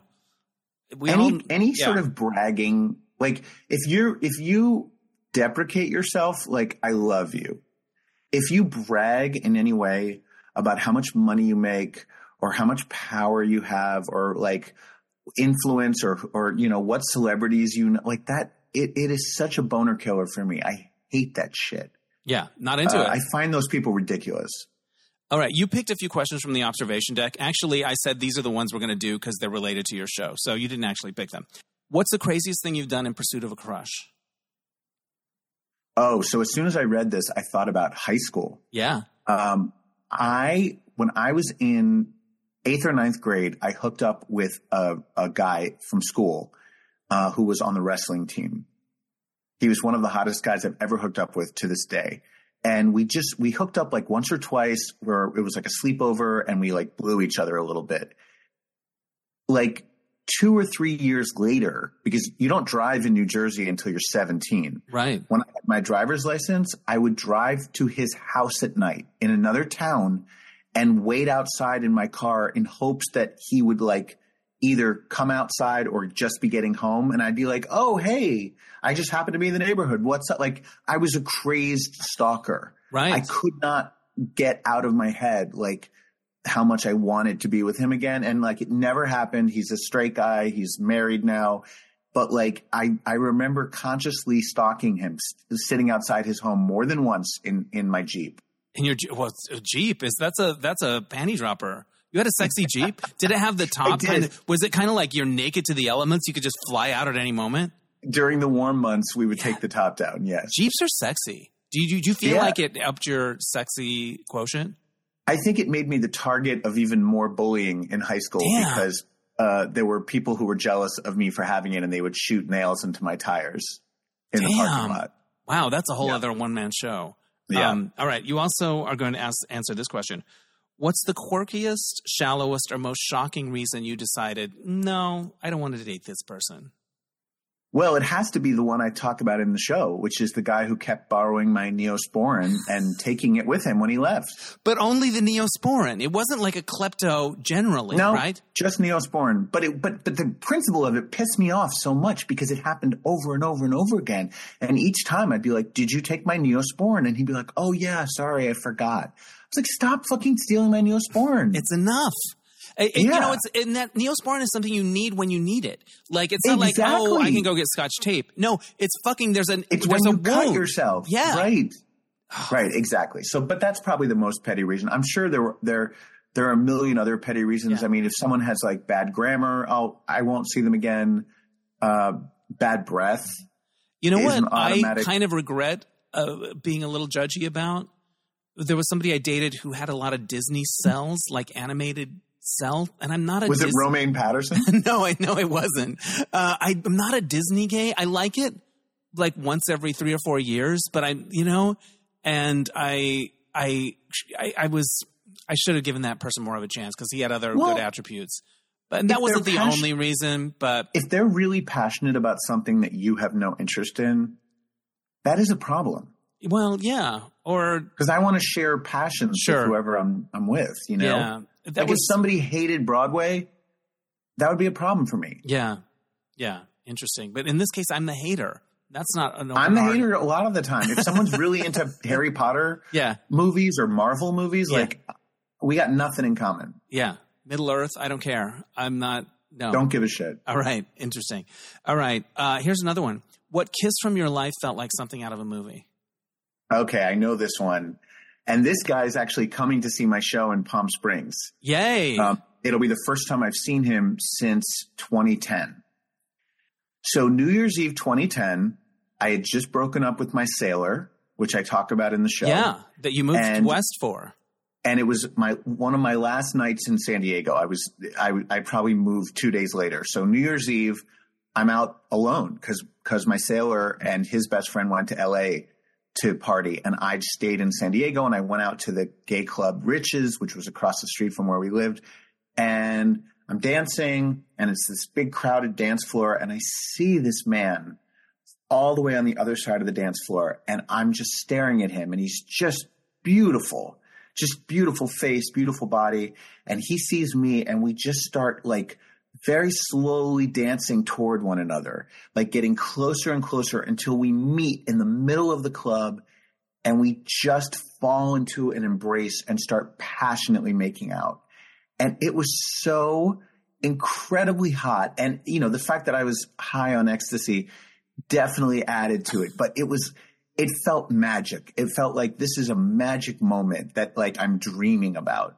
[SPEAKER 1] We
[SPEAKER 2] any
[SPEAKER 1] all
[SPEAKER 2] any
[SPEAKER 1] yeah.
[SPEAKER 2] sort of bragging like if you're if you deprecate yourself like i love you if you brag in any way about how much money you make or how much power you have or like influence or or you know what celebrities you know like that it, it is such a boner killer for me i hate that shit
[SPEAKER 1] yeah, not into
[SPEAKER 2] Uh,
[SPEAKER 1] it.
[SPEAKER 2] i find those people ridiculous
[SPEAKER 1] All right, you picked a few questions from the observation deck. Actually, I said these are the ones we're going to do because they're related to your show. So you didn't actually pick them. What's the craziest thing you've done in pursuit of a crush?
[SPEAKER 2] Oh, so as soon as I read this, I thought about high school.
[SPEAKER 1] Yeah.
[SPEAKER 2] Um, I when I was in eighth or ninth grade, I hooked up with a, a guy from school uh, who was on the wrestling team. He was one of the hottest guys I've ever hooked up with to this day. And we just we hooked up like once or twice where it was like a sleepover and we like blew each other a little bit. Like two or three years later, because you don't drive in New Jersey until you're 17.
[SPEAKER 1] Right.
[SPEAKER 2] When I had my driver's license, I would drive to his house at night in another town and wait outside in my car in hopes that he would like either come outside or just be getting home. And I'd be like, oh, hey, I just happened to be in the neighborhood. What's up? Like, I was a crazed stalker.
[SPEAKER 1] Right.
[SPEAKER 2] I could not get out of my head, like, how much I wanted to be with him again. And like, it never happened. He's a straight guy. He's married now. But like, I, I remember consciously stalking him, sitting outside his home more than once in, in my Jeep.
[SPEAKER 1] In your well, a Jeep is that's a that's a panty dropper. You had a sexy Jeep. *laughs* Did it have the top? Kind of, was it kind of like you're naked to the elements? You could just fly out at any moment.
[SPEAKER 2] During the warm months, we would take the top down. Yes.
[SPEAKER 1] Jeeps are sexy. Do you do you feel
[SPEAKER 2] Yeah.
[SPEAKER 1] like it upped your sexy quotient?
[SPEAKER 2] I think it made me the target of even more bullying in high school
[SPEAKER 1] Damn.
[SPEAKER 2] because uh, there were people who were jealous of me for having it and they would shoot nails into my tires in the
[SPEAKER 1] Damn.
[SPEAKER 2] parking lot.
[SPEAKER 1] Wow, that's a whole
[SPEAKER 2] Yeah.
[SPEAKER 1] other one man show.
[SPEAKER 2] Yeah.
[SPEAKER 1] Um, all right. You also are going to ask, answer this question. What's the quirkiest, shallowest, or most shocking reason you decided, no, I don't want to date this person?
[SPEAKER 2] Well, it has to be the one I talk about in the show, which is the guy who kept borrowing my Neosporin and taking it with him when he left.
[SPEAKER 1] But only the Neosporin. It wasn't like a klepto generally,
[SPEAKER 2] No,
[SPEAKER 1] right?
[SPEAKER 2] just Neosporin. But it, but but the principle of it pissed me off so much because it happened over and over and over again. And each time I'd be like, "Did you take my Neosporin?" And he'd be like, "Oh yeah, sorry, I forgot." I was like, "Stop fucking stealing my Neosporin!"
[SPEAKER 1] It's enough. Uh, it- You know, it's and that Neosporin is something you need when you need it. Like it's not like oh, I can go get Scotch tape. No, it's fucking. There's an
[SPEAKER 2] It's
[SPEAKER 1] there's
[SPEAKER 2] when
[SPEAKER 1] a
[SPEAKER 2] you cut yourself.
[SPEAKER 1] Yeah.
[SPEAKER 2] Right. *sighs* right. Exactly. So, but that's probably the most petty reason. I'm sure there were- there there are a million other petty reasons.
[SPEAKER 1] Yeah.
[SPEAKER 2] I mean, if someone has like bad grammar, I'll I won't see them again. Uh, bad breath.
[SPEAKER 1] You know what?
[SPEAKER 2] an
[SPEAKER 1] I kind of regret uh, being a little judgy about. There was somebody I dated who had a lot of Disney cells, like animated cell, and I'm not a
[SPEAKER 2] Was it *laughs* Romaine Patterson?
[SPEAKER 1] no, I know it wasn't. Uh, I, I'm not a Disney gay. I like it like once every three or four years, but I, you know, and I, I, I, I was, I should have given that person more of a chance because he had other
[SPEAKER 2] Well,
[SPEAKER 1] good attributes. But that wasn't the
[SPEAKER 2] passion-
[SPEAKER 1] only reason. But
[SPEAKER 2] if they're really passionate about something that you have no interest in, that is a problem.
[SPEAKER 1] well, yeah, or
[SPEAKER 2] Because I want to share passions
[SPEAKER 1] Sure.
[SPEAKER 2] with whoever I'm I'm with. You know,
[SPEAKER 1] yeah, that
[SPEAKER 2] like
[SPEAKER 1] was
[SPEAKER 2] if somebody hated Broadway, that would be a problem for me.
[SPEAKER 1] yeah, yeah, interesting. But in this case, I'm the hater. That's not an.
[SPEAKER 2] I'm the hater a lot of the time. If someone's really into *laughs* Harry Potter
[SPEAKER 1] Yeah,
[SPEAKER 2] movies or Marvel movies,
[SPEAKER 1] Yeah.
[SPEAKER 2] like we got nothing in common.
[SPEAKER 1] yeah. Middle Earth. I don't care. I'm not. No.
[SPEAKER 2] Don't give a shit.
[SPEAKER 1] All right, interesting. All right, uh, here's another one. What kiss from your life felt like something out of a movie?
[SPEAKER 2] Okay, I know this one. And this guy is actually coming to see my show in Palm Springs.
[SPEAKER 1] Yay!
[SPEAKER 2] Um, it'll be the first time I've seen him since 2010. So New Year's Eve 2010, I had just broken up with my sailor, which I talked about in the show.
[SPEAKER 1] yeah, that you moved
[SPEAKER 2] And-
[SPEAKER 1] west for.
[SPEAKER 2] and it was my one of my last nights in San Diego. I was I I probably moved two days later. So New Year's Eve, I'm out alone because because my sailor and his best friend went to L.A. to party, and I stayed in San Diego. And I went out to the gay club Rich's, which was across the street from where we lived, and I'm dancing, and it's this big crowded dance floor, and I see this man all the way on the other side of the dance floor, and I'm just staring at him, and he's just beautiful just beautiful face, beautiful body. And he sees me and we just start like very slowly dancing toward one another, like getting closer and closer until we meet in the middle of the club and we just fall into an embrace and start passionately making out. And it was so incredibly hot. And, you know, the fact that I was high on ecstasy definitely added to it, but it was, it felt magic. It felt like this is a magic moment that like I'm dreaming about.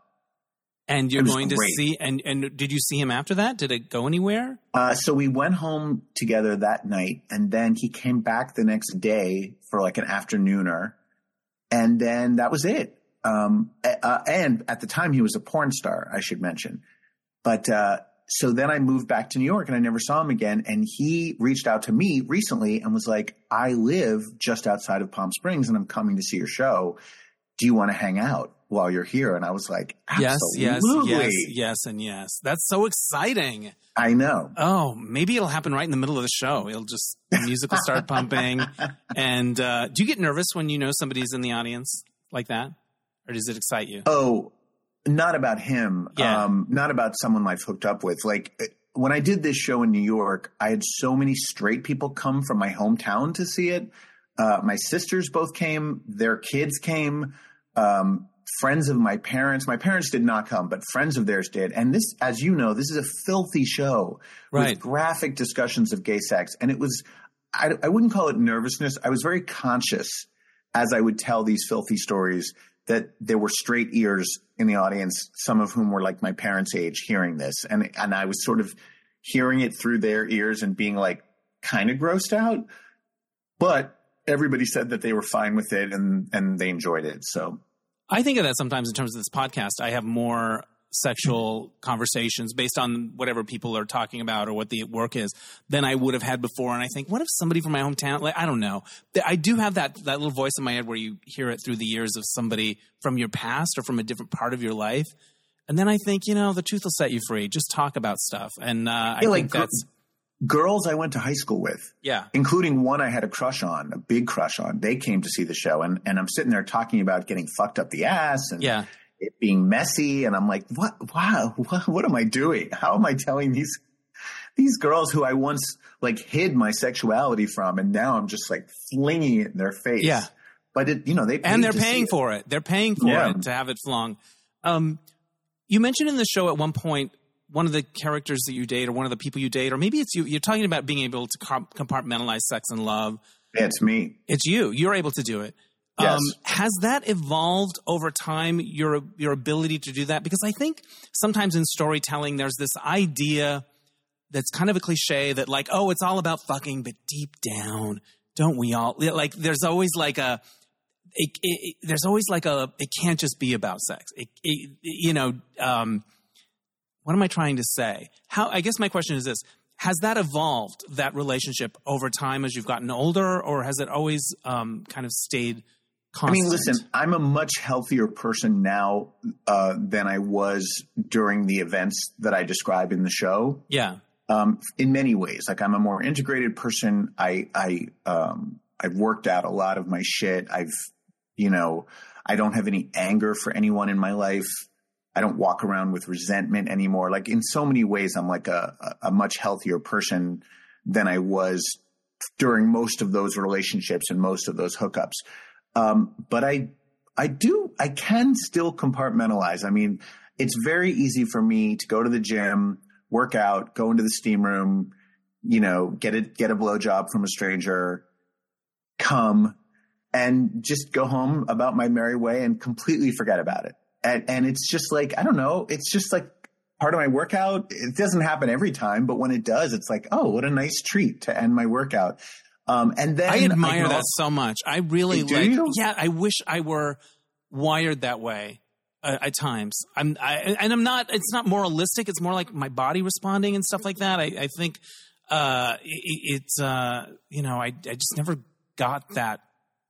[SPEAKER 1] And you're going to see and and did you see him after that? Did it go anywhere?
[SPEAKER 2] Uh, so we went home together that night, and then he came back the next day for like an afternooner, and then that was it. Um, uh, and at the time, he was a porn star, I should mention. But uh, so then I moved back to New York, and I never saw him again. And he reached out to me recently and was like, "I live just outside of Palm Springs, and I'm coming to see your show. Do you want to hang out while you're here?" And I was like,
[SPEAKER 1] Yes, yes,
[SPEAKER 2] "Absolutely,
[SPEAKER 1] yes, yes, and yes. That's so exciting.
[SPEAKER 2] I know."
[SPEAKER 1] Oh, maybe it'll happen right in the middle of the show. It'll just the music will start pumping. *laughs* And uh, do you get nervous when you know somebody's in the audience like that, or does it excite you?
[SPEAKER 2] Oh, not about him.
[SPEAKER 1] Yeah.
[SPEAKER 2] Um, not about someone I've hooked up with. Like uh, when I did this show in New York, I had so many straight people come from my hometown to see it. Uh, my sisters both came. Their kids came. Um, friends of my parents. My parents did not come, but friends of theirs did. And this, as you know, this is a filthy show
[SPEAKER 1] Right.
[SPEAKER 2] with graphic discussions of gay sex. And it was, I, I wouldn't call it nervousness. I was very conscious as I would tell these filthy stories that there were straight ears in the audience, some of whom were like my parents' age hearing this. And, and I was sort of hearing it through their ears and being like kind of grossed out. But everybody said that they were fine with it and, and they enjoyed it. So
[SPEAKER 1] I think of that sometimes in terms of this podcast. I have more sexual conversations based on whatever people are talking about or what the work is than I would have had before. And I think, what if somebody from my hometown, like, I don't know. I do have that, that little voice in my head where you hear it through the years of somebody from your past or from a different part of your life. And then I think, you know, the truth will set you free. Just talk about stuff. And uh, I
[SPEAKER 2] Yeah, like
[SPEAKER 1] think
[SPEAKER 2] gr-
[SPEAKER 1] that's,
[SPEAKER 2] girls I went to high school with,
[SPEAKER 1] yeah.
[SPEAKER 2] including one I had a crush on, a big crush on. They came to see the show, and and I'm sitting there talking about getting fucked up the ass and
[SPEAKER 1] Yeah.
[SPEAKER 2] it being messy, and I'm like, what? Wow, *laughs* what, what am I doing? How am I telling these these girls who I once like hid my sexuality from, and now I'm just like flinging it in their face?
[SPEAKER 1] Yeah.
[SPEAKER 2] but it, you know, they
[SPEAKER 1] and they're paying
[SPEAKER 2] it.
[SPEAKER 1] for it. They're paying for
[SPEAKER 2] Yeah.
[SPEAKER 1] it to have it flung. Um, you mentioned in the show at one point one of the characters that you date, or one of the people you date, or maybe it's you. You're talking about being able to compartmentalize sex and love.
[SPEAKER 2] Yeah, it's me.
[SPEAKER 1] It's you. You're able to do it. Um,
[SPEAKER 2] Yes.
[SPEAKER 1] has that evolved over time? Your your ability to do that? Because I think sometimes in storytelling, there's this idea that's kind of a cliche that like, oh, it's all about fucking, but deep down, don't we all? Like, there's always like a it, it, it- there's always like a it can't just be about sex it, it, you know um what am i trying to say how i guess my question is this has that evolved that relationship over time as you've gotten older or has it always um kind of stayed constant?
[SPEAKER 2] I mean, listen, I'm a much healthier person now uh, than I was during the events that I describe in the show.
[SPEAKER 1] yeah
[SPEAKER 2] um, in many ways. Like I'm a more integrated person. I I um, I've worked out a lot of my shit. I've you know I don't have any anger for anyone in my life. I don't walk around with resentment anymore. Like in so many ways, I'm like a a much healthier person than I was during most of those relationships and most of those hookups. Um, but I I do I can still compartmentalize. I mean, it's very easy for me to go to the gym, work out, go into the steam room, you know, get a get a blowjob from a stranger, come, and just go home about my merry way and completely forget about it. And and it's just like I don't know, it's just like part of my workout. It doesn't happen every time, but when it does, it's like, oh, what a nice treat to end my workout. Um, and then
[SPEAKER 1] i admire
[SPEAKER 2] can
[SPEAKER 1] that so much i really like
[SPEAKER 2] you?
[SPEAKER 1] yeah i wish i were wired that way uh, at times i'm I, and i'm not it's not moralistic it's more like my body responding and stuff like that i, I think uh it, it's uh you know I, I just never got that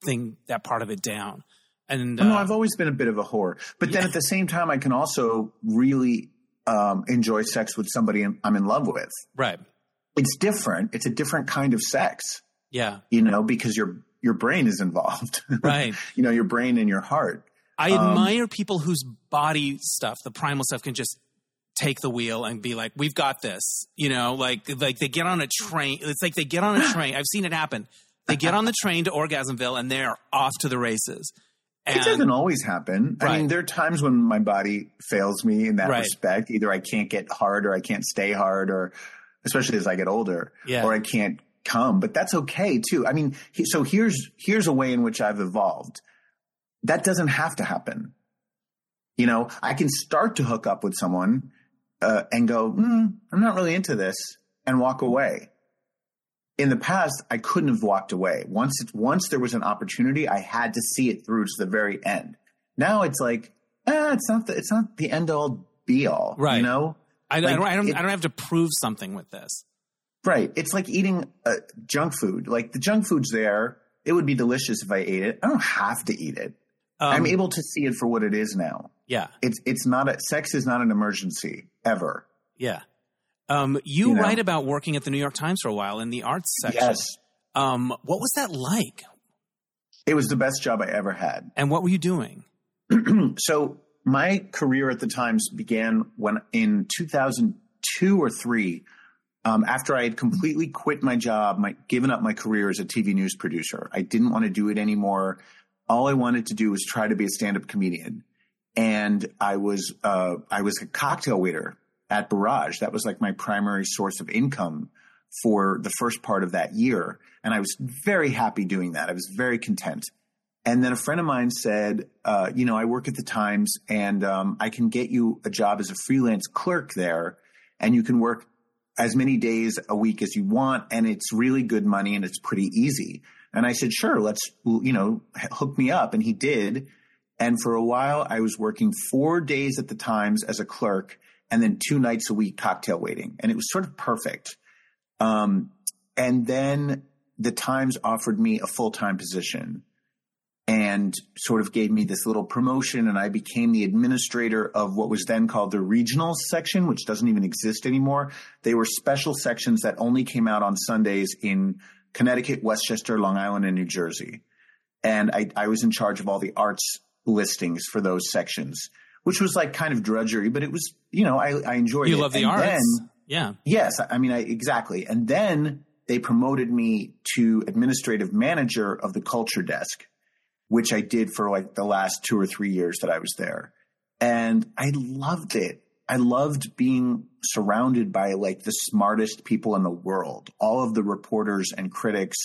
[SPEAKER 1] thing that part of it down and uh,
[SPEAKER 2] Oh, no, I've always been a bit of a whore. But then
[SPEAKER 1] Yeah.
[SPEAKER 2] at the same time, I can also really um, enjoy sex with somebody I'm in love with.
[SPEAKER 1] right
[SPEAKER 2] It's different. It's a different kind of sex,
[SPEAKER 1] yeah
[SPEAKER 2] you know, because your your brain is involved. *laughs*
[SPEAKER 1] right
[SPEAKER 2] you know, your brain and your heart.
[SPEAKER 1] I
[SPEAKER 2] Um,
[SPEAKER 1] admire people whose body stuff, the primal stuff, can just take the wheel and be like, "We've got this." You know, like like they get on a train. It's like they get on a *laughs* train. I've seen it happen. They get on the train to Orgasmville and they're off to the races.
[SPEAKER 2] It doesn't always happen. I mean, there are times when my body fails me in that
[SPEAKER 1] Right.
[SPEAKER 2] respect. Either I can't get hard or I can't stay hard or especially as I get older,
[SPEAKER 1] Yeah.
[SPEAKER 2] or I can't come, but that's okay too. I mean, he, so here's here's a way in which I've evolved. That doesn't have to happen. You know, I can start to hook up with someone uh, and go, mm, I'm not really into this, and walk away. In the past, I couldn't have walked away. Once it, once there was an opportunity, I had to see it through to the very end. Now it's like, eh, it's not the, it's not the end all be all,
[SPEAKER 1] Right.
[SPEAKER 2] You know,
[SPEAKER 1] I,
[SPEAKER 2] Like,
[SPEAKER 1] I, don't, I, don't,
[SPEAKER 2] it-
[SPEAKER 1] I don't have to prove something with this.
[SPEAKER 2] Right. It's like eating uh, junk food. Like the junk food's there. It would be delicious if I ate it. I don't have to eat it.
[SPEAKER 1] Um,
[SPEAKER 2] I'm able to see it for what it is now.
[SPEAKER 1] yeah,
[SPEAKER 2] It's it's not a sex is not an emergency ever.
[SPEAKER 1] yeah. Um, you,
[SPEAKER 2] You know.
[SPEAKER 1] write about working at the New York Times for a while in the arts section.
[SPEAKER 2] Yes.
[SPEAKER 1] Um, what was that like?
[SPEAKER 2] It was the best job I ever had.
[SPEAKER 1] And what were you doing? *clears throat*
[SPEAKER 2] so my career at the Times began when in 2002 or three, um, after I had completely quit my job, my given up my career as a TV news producer. I didn't want to do it anymore. All I wanted to do was try to be a stand-up comedian, and I was uh, I was a cocktail waiter at Barrage. That was like my primary source of income for the first part of that year, and I was very happy doing that. I was very content. And then a friend of mine said, uh, you know, I work at the Times and um, I can get you a job as a freelance clerk there and you can work as many days a week as you want and it's really good money and it's pretty easy. And I said, sure, let's, you know, hook me up. And he did. And for a while I was working four days at the Times as a clerk and then two nights a week cocktail waiting. And it was sort of perfect. Um, and then the Times offered me a full-time position and sort of gave me this little promotion and I became the administrator of what was then called the regional section, which doesn't even exist anymore. They were special sections that only came out on Sundays in Connecticut, Westchester, Long Island, and New Jersey. And I, I was in charge of all the arts listings for those sections, which was like kind of drudgery, but it was, you know, I, I enjoyed
[SPEAKER 1] You
[SPEAKER 2] it.
[SPEAKER 1] love the
[SPEAKER 2] And
[SPEAKER 1] arts.
[SPEAKER 2] then-
[SPEAKER 1] yeah.
[SPEAKER 2] Yes, I mean, I, exactly. And then they promoted me to administrative manager of the culture desk, which I did for like the last two or three years that I was there. And I loved it. I loved being surrounded by like the smartest people in the world, all of the reporters and critics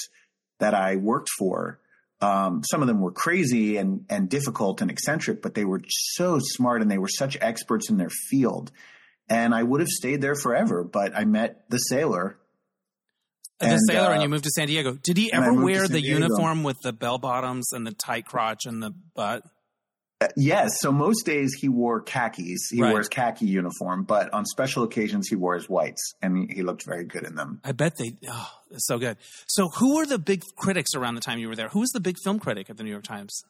[SPEAKER 2] that I worked for. Um, some of them were crazy and, and difficult and eccentric, but they were so smart and they were such experts in their field. And I would have stayed there forever, but I met the sailor.
[SPEAKER 1] the
[SPEAKER 2] And,
[SPEAKER 1] sailor,
[SPEAKER 2] uh,
[SPEAKER 1] and you moved to San Diego. Did he ever wear the uniform with the bell bottoms and the tight crotch and the butt?
[SPEAKER 2] Yes, so most days he wore khakis. He
[SPEAKER 1] Right.
[SPEAKER 2] wears khaki uniform, but on special occasions he wears whites, and he, looked very good in them.
[SPEAKER 1] I bet they. Oh, it's so good. So, who were the big critics around the time you were there? Who was the big film critic at the New York Times?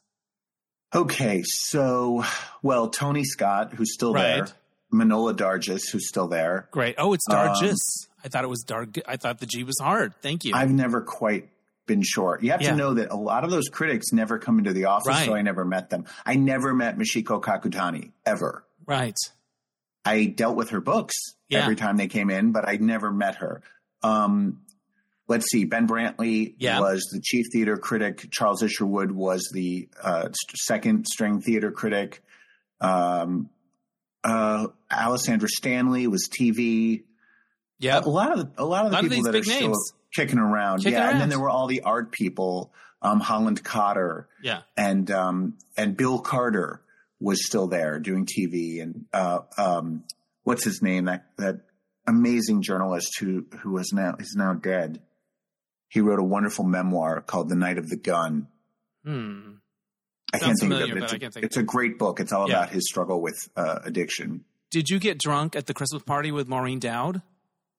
[SPEAKER 2] Okay, so well, Tony Scott, who's still
[SPEAKER 1] Right.
[SPEAKER 2] there, Manohla Dargis, who's still there.
[SPEAKER 1] Great. Oh, it's
[SPEAKER 2] Um,
[SPEAKER 1] Dargis. I thought it was Darg. I thought the G was hard. Thank you.
[SPEAKER 2] I've never quite been sure. You have
[SPEAKER 1] Yeah.
[SPEAKER 2] to know that a lot of those critics never come into the office,
[SPEAKER 1] Right.
[SPEAKER 2] so I never met them. I never met Michiko Kakutani ever.
[SPEAKER 1] right.
[SPEAKER 2] I dealt with her books
[SPEAKER 1] Yeah.
[SPEAKER 2] every time they came in, but I never met her. Um, let's see. Ben Brantley
[SPEAKER 1] Yeah.
[SPEAKER 2] was the chief theater critic. Charles Isherwood was the uh, second string theater critic. Um, uh, Alessandra Stanley was TV.
[SPEAKER 1] Yeah.
[SPEAKER 2] A lot of the, a lot of the
[SPEAKER 1] Lot of
[SPEAKER 2] people
[SPEAKER 1] these
[SPEAKER 2] that are
[SPEAKER 1] big
[SPEAKER 2] still
[SPEAKER 1] names.
[SPEAKER 2] Kicking around.
[SPEAKER 1] Kicking
[SPEAKER 2] yeah, and then there were all the art people. Um, Holland Cotter
[SPEAKER 1] Yeah.
[SPEAKER 2] and um, and Bill Carter was still there doing TV, and uh, um, what's his name? That that amazing journalist who who is now is now dead. He wrote a wonderful memoir called The Night of the Gun.
[SPEAKER 1] Hmm.
[SPEAKER 2] I
[SPEAKER 1] Sounds
[SPEAKER 2] can't think
[SPEAKER 1] familiar,
[SPEAKER 2] of it. It's,
[SPEAKER 1] I
[SPEAKER 2] a,
[SPEAKER 1] can't think.
[SPEAKER 2] it's a great book. It's all
[SPEAKER 1] Yeah.
[SPEAKER 2] about his struggle with uh, addiction.
[SPEAKER 1] Did you get drunk at the Christmas party with Maureen Dowd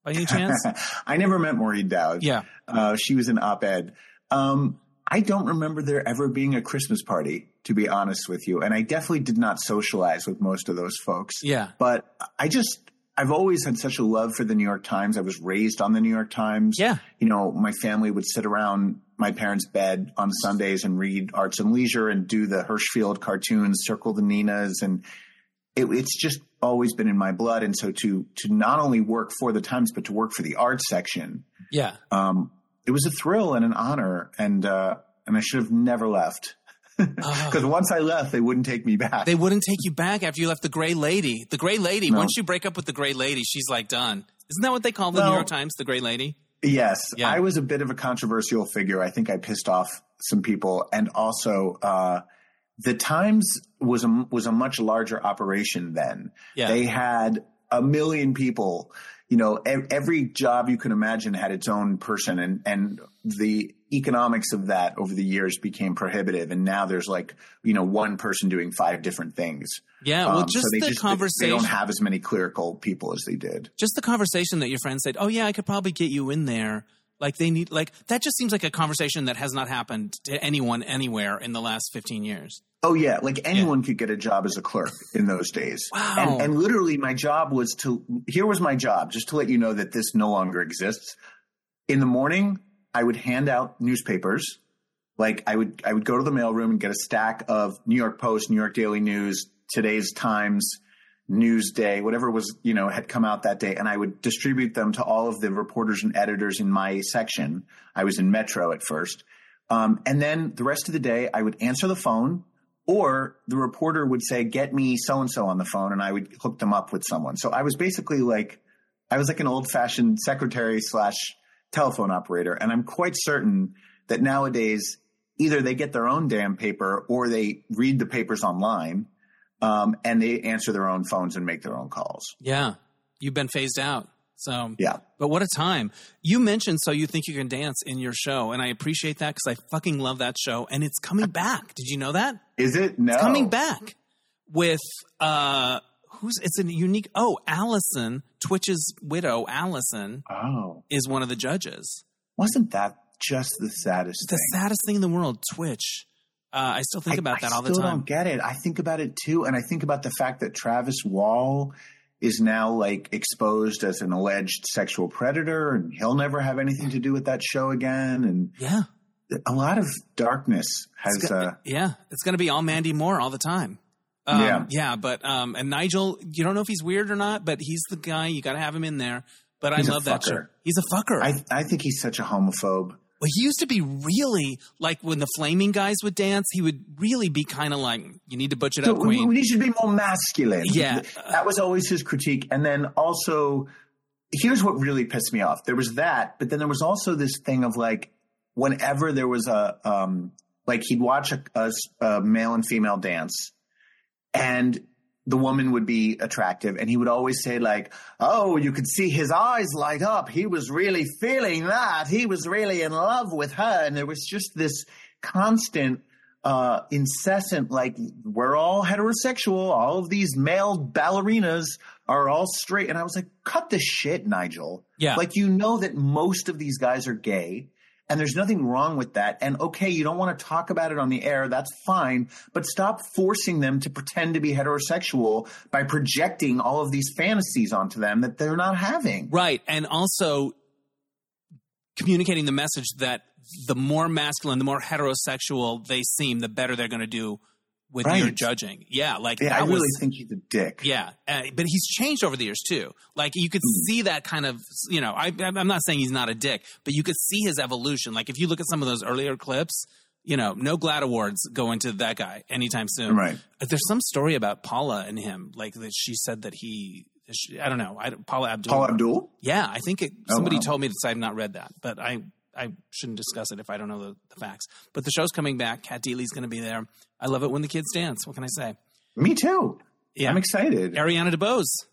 [SPEAKER 1] by any chance? *laughs*
[SPEAKER 2] I never met Maureen Dowd.
[SPEAKER 1] yeah.
[SPEAKER 2] Uh, she was an op-ed. Um, I don't remember there ever being a Christmas party, to be honest with you. And I definitely did not socialize with most of those folks.
[SPEAKER 1] Yeah.
[SPEAKER 2] But I just, I've always had such a love for the New York Times. I was raised on the New York Times.
[SPEAKER 1] Yeah.
[SPEAKER 2] You know, my family would sit around my parents' bed on Sundays and read Arts and Leisure and do the Hirschfeld cartoons, Circle the Ninas. And it, it's just always been in my blood. And so to, to not only work for the Times, but to work for the arts section,
[SPEAKER 1] Yeah.
[SPEAKER 2] um, it was a thrill and an honor. And, uh, and I should have never left *laughs* because once I left, they wouldn't take me back.
[SPEAKER 1] They wouldn't take you back after you left the Gray Lady. The Gray Lady.
[SPEAKER 2] No.
[SPEAKER 1] Once you break up with the Gray Lady, she's like done. Isn't that what they call the New York Times? The Gray Lady.
[SPEAKER 2] Yes,
[SPEAKER 1] Yeah.
[SPEAKER 2] I was a bit of a controversial figure. I think I pissed off some people, and also uh, the Times was a was a much larger operation then.
[SPEAKER 1] Yeah.
[SPEAKER 2] They had a million people. You know, every job you can imagine had its own person, and and the economics of that over the years became prohibitive. And now there's like you know one person doing five different things.
[SPEAKER 1] Yeah. Well,
[SPEAKER 2] Um,
[SPEAKER 1] just
[SPEAKER 2] so they
[SPEAKER 1] the
[SPEAKER 2] just they
[SPEAKER 1] conversation.
[SPEAKER 2] don't have as many clerical people as they did.
[SPEAKER 1] just the conversation that your friend said, "Oh yeah, I could probably get you in there." Like they need like that just seems like a conversation that has not happened to anyone anywhere in the last 15 years.
[SPEAKER 2] Oh yeah, like anyone could get a job as a clerk in those days.
[SPEAKER 1] Wow.
[SPEAKER 2] And, and literally, my job was to. Here was my job, just to let you know that this no longer exists. In the morning, I would hand out newspapers. Like I would, I would go to the mailroom and get a stack of New York Post, New York Daily News, today's Times, Newsday, whatever was you know had come out that day, and I would distribute them to all of the reporters and editors in my section. I was in Metro at first, um, and then the rest of the day, I would answer the phone, or the reporter would say, "Get me so and so on the phone," and I would hook them up with someone. So I was basically like, I was like an old fashioned secretary slash telephone operator, and I'm quite certain that nowadays either they get their own damn paper or they read the papers online, um, and they answer their own phones and make their own calls.
[SPEAKER 1] Yeah. You've been phased out. So
[SPEAKER 2] Yeah.
[SPEAKER 1] But what a time. You mentioned So You Think You Can Dance in your show, and I appreciate that because I fucking love that show, and it's coming back. Did you know that?
[SPEAKER 2] Is it? No.
[SPEAKER 1] It's coming back with, uh, who's, it's a unique, oh, Allison, Twitch's widow, Allison,
[SPEAKER 2] Oh,
[SPEAKER 1] is one of the judges.
[SPEAKER 2] wasn't that just the saddest
[SPEAKER 1] The
[SPEAKER 2] thing?
[SPEAKER 1] saddest thing in the world, Twitch. Uh, I still think
[SPEAKER 2] I-
[SPEAKER 1] about
[SPEAKER 2] I
[SPEAKER 1] that all the
[SPEAKER 2] still
[SPEAKER 1] time.
[SPEAKER 2] don't get it. I think about it too, and I think about the fact that Travis Wall is now like exposed as an alleged sexual predator, and he'll never have anything to do with that show again. And
[SPEAKER 1] Yeah.
[SPEAKER 2] a lot of darkness has.
[SPEAKER 1] Go-
[SPEAKER 2] uh,
[SPEAKER 1] yeah, it's going to be all Mandy Moore all the time. Um,
[SPEAKER 2] Yeah.
[SPEAKER 1] yeah, but um, and Nigel, you don't know if he's weird or not, but he's the guy. You got to have him in there. But
[SPEAKER 2] He's
[SPEAKER 1] I love that show. He's a fucker.
[SPEAKER 2] I I think he's such a homophobe.
[SPEAKER 1] Well, he used to be really like when the Flaming guys would dance. He would really be kind of like, "You need to butch it
[SPEAKER 2] So
[SPEAKER 1] up,
[SPEAKER 2] we,
[SPEAKER 1] Queen."
[SPEAKER 2] we should be more masculine.
[SPEAKER 1] Yeah.
[SPEAKER 2] that was always his critique. And then also, here's what really pissed me off. There was that, but then there was also this thing of like, whenever there was a um, like he'd watch a male and female dance, and the woman would be attractive, and he would always say like, "Oh, you could see his eyes light up. He was really feeling that. He was really in love with her." And there was just this constant uh, incessant, like we're all heterosexual. All of these male ballerinas are all straight. And I was like, cut the shit, Nigel.
[SPEAKER 1] Yeah.
[SPEAKER 2] Like, you know that most of these guys are gay and there's nothing wrong with that. And okay, you don't want to talk about it on the air. That's fine. But stop forcing them to pretend to be heterosexual by projecting all of these fantasies onto them that they're not having.
[SPEAKER 1] Right. And also communicating the message that the more masculine, the more heterosexual they seem, the better they're going to do with your judging. Yeah. Like
[SPEAKER 2] Yeah,
[SPEAKER 1] that
[SPEAKER 2] I really
[SPEAKER 1] was,
[SPEAKER 2] think he's a dick.
[SPEAKER 1] yeah. Uh, but he's changed over the years too. Like you could
[SPEAKER 2] Hmm.
[SPEAKER 1] see that kind of, you know, I, I'm not saying he's not a dick, but you could see his evolution. Like if you look at some of those earlier clips, you know, no GLAAD Awards going to that guy anytime soon.
[SPEAKER 2] Right.
[SPEAKER 1] Uh, There's some story about Paula and him, like that she said that he, she- I don't know, I, Paula Abdul.
[SPEAKER 2] Paul Abdul?
[SPEAKER 1] Yeah, I think it,
[SPEAKER 2] Oh,
[SPEAKER 1] somebody
[SPEAKER 2] wow.
[SPEAKER 1] told me this. I've not read that, but I I shouldn't discuss it if I don't know the, the facts. But the show's coming back. Cat Deeley's going to be there. I love it when the kids dance. What can I say?
[SPEAKER 2] Me too.
[SPEAKER 1] Yeah,
[SPEAKER 2] I'm excited.
[SPEAKER 1] Ariana DeBose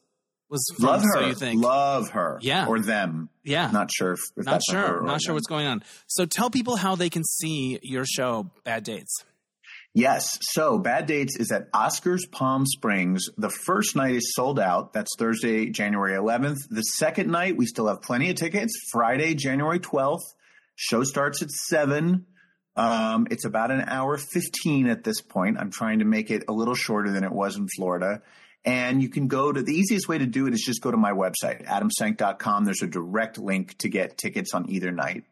[SPEAKER 1] was from
[SPEAKER 2] Love her.
[SPEAKER 1] So you think?
[SPEAKER 2] Love her.
[SPEAKER 1] Yeah.
[SPEAKER 2] Or them.
[SPEAKER 1] yeah,
[SPEAKER 2] Not sure if, if
[SPEAKER 1] not
[SPEAKER 2] that's a her
[SPEAKER 1] sure. Not sure
[SPEAKER 2] them.
[SPEAKER 1] what's going on. So tell people how they can see your show, Bad Dates.
[SPEAKER 2] Yes. So Bad Dates is at Oscars Palm Springs. The first night is sold out. That's Thursday, January 11th. The second night, we still have plenty of tickets. Friday, January 12th. Show starts at 7. Um, it's about an hour 15 at this point. I'm trying to make it a little shorter than it was in Florida. And you can go to the easiest way to do it is just go to my website, adamsank.com. There's a direct link to get tickets on either night.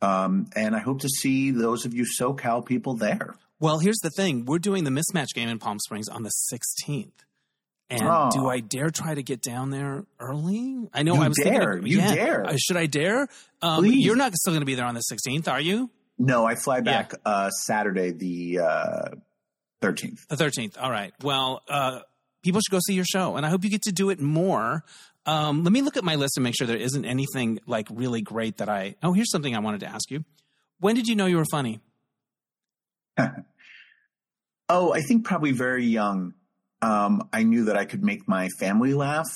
[SPEAKER 2] Um, and I hope to see those of you SoCal people there.
[SPEAKER 1] Well, here's the thing: we're doing the mismatch game in Palm Springs on the 16th. And
[SPEAKER 2] Oh.
[SPEAKER 1] do I dare try to get down there early? I know
[SPEAKER 2] You
[SPEAKER 1] I was thinking
[SPEAKER 2] dare.
[SPEAKER 1] of-
[SPEAKER 2] You
[SPEAKER 1] yeah.
[SPEAKER 2] dare.
[SPEAKER 1] Uh, should I dare? Um, you're not still going to be there on the 16th, are you?
[SPEAKER 2] No, I fly back uh, Saturday, the uh, thirteenth.
[SPEAKER 1] The 13th. All right. Well, uh, people should go see your show, and I hope you get to do it more. Um, let me look at my list and make sure there isn't anything like really great that I. Oh, here's something I wanted to ask you. When did you know you were funny? *laughs*
[SPEAKER 2] oh, I think probably very young. Um, I knew that I could make my family laugh.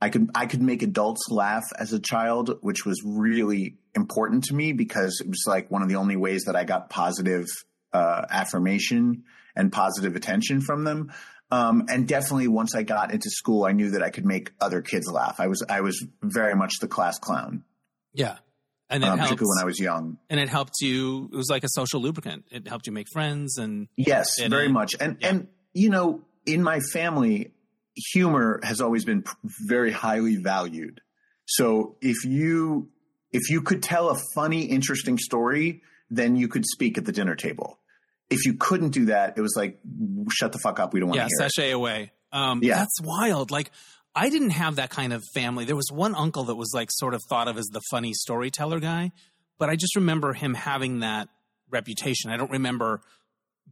[SPEAKER 2] I could I could make adults laugh as a child, which was really important to me because it was like one of the only ways that I got positive uh, affirmation and positive attention from them. Um, and definitely once I got into school, I knew that I could make other kids laugh. I was, I was very much the class clown.
[SPEAKER 1] Yeah.
[SPEAKER 2] And um, particularly when I was young.
[SPEAKER 1] And it helped you, it was like a social lubricant. It helped you make friends and.
[SPEAKER 2] Yes, very much. And, yeah. and, you know, in my family, humor has always been very highly valued. So if you, if you could tell a funny, interesting story, then you could speak at the dinner table if you couldn't do that, it was like, shut the fuck up. We don't want
[SPEAKER 1] yeah,
[SPEAKER 2] to
[SPEAKER 1] hear sashay
[SPEAKER 2] it.
[SPEAKER 1] away. Um, yeah. That's wild. Like, I didn't have that kind of family. There was one uncle that was like sort of thought of as the funny storyteller guy, but I just remember him having that reputation. I don't remember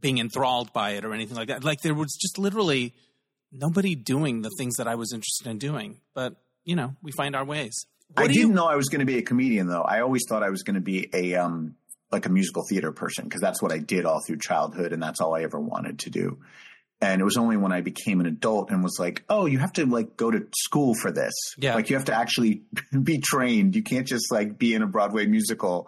[SPEAKER 1] being enthralled by it or anything like that. Like, there was just literally nobody doing the things that I was interested in doing. But, you know, we find our ways.
[SPEAKER 2] What I didn't you- know I was going to be a comedian, though. I always thought I was going to be a um, like a musical theater person because that's what I did all through childhood and that's all I ever wanted to do. And it was only when I became an adult and was like, oh, you have to like go to school for this.
[SPEAKER 1] Yeah.
[SPEAKER 2] Like you have to actually *laughs* be trained. You can't just like be in a Broadway musical.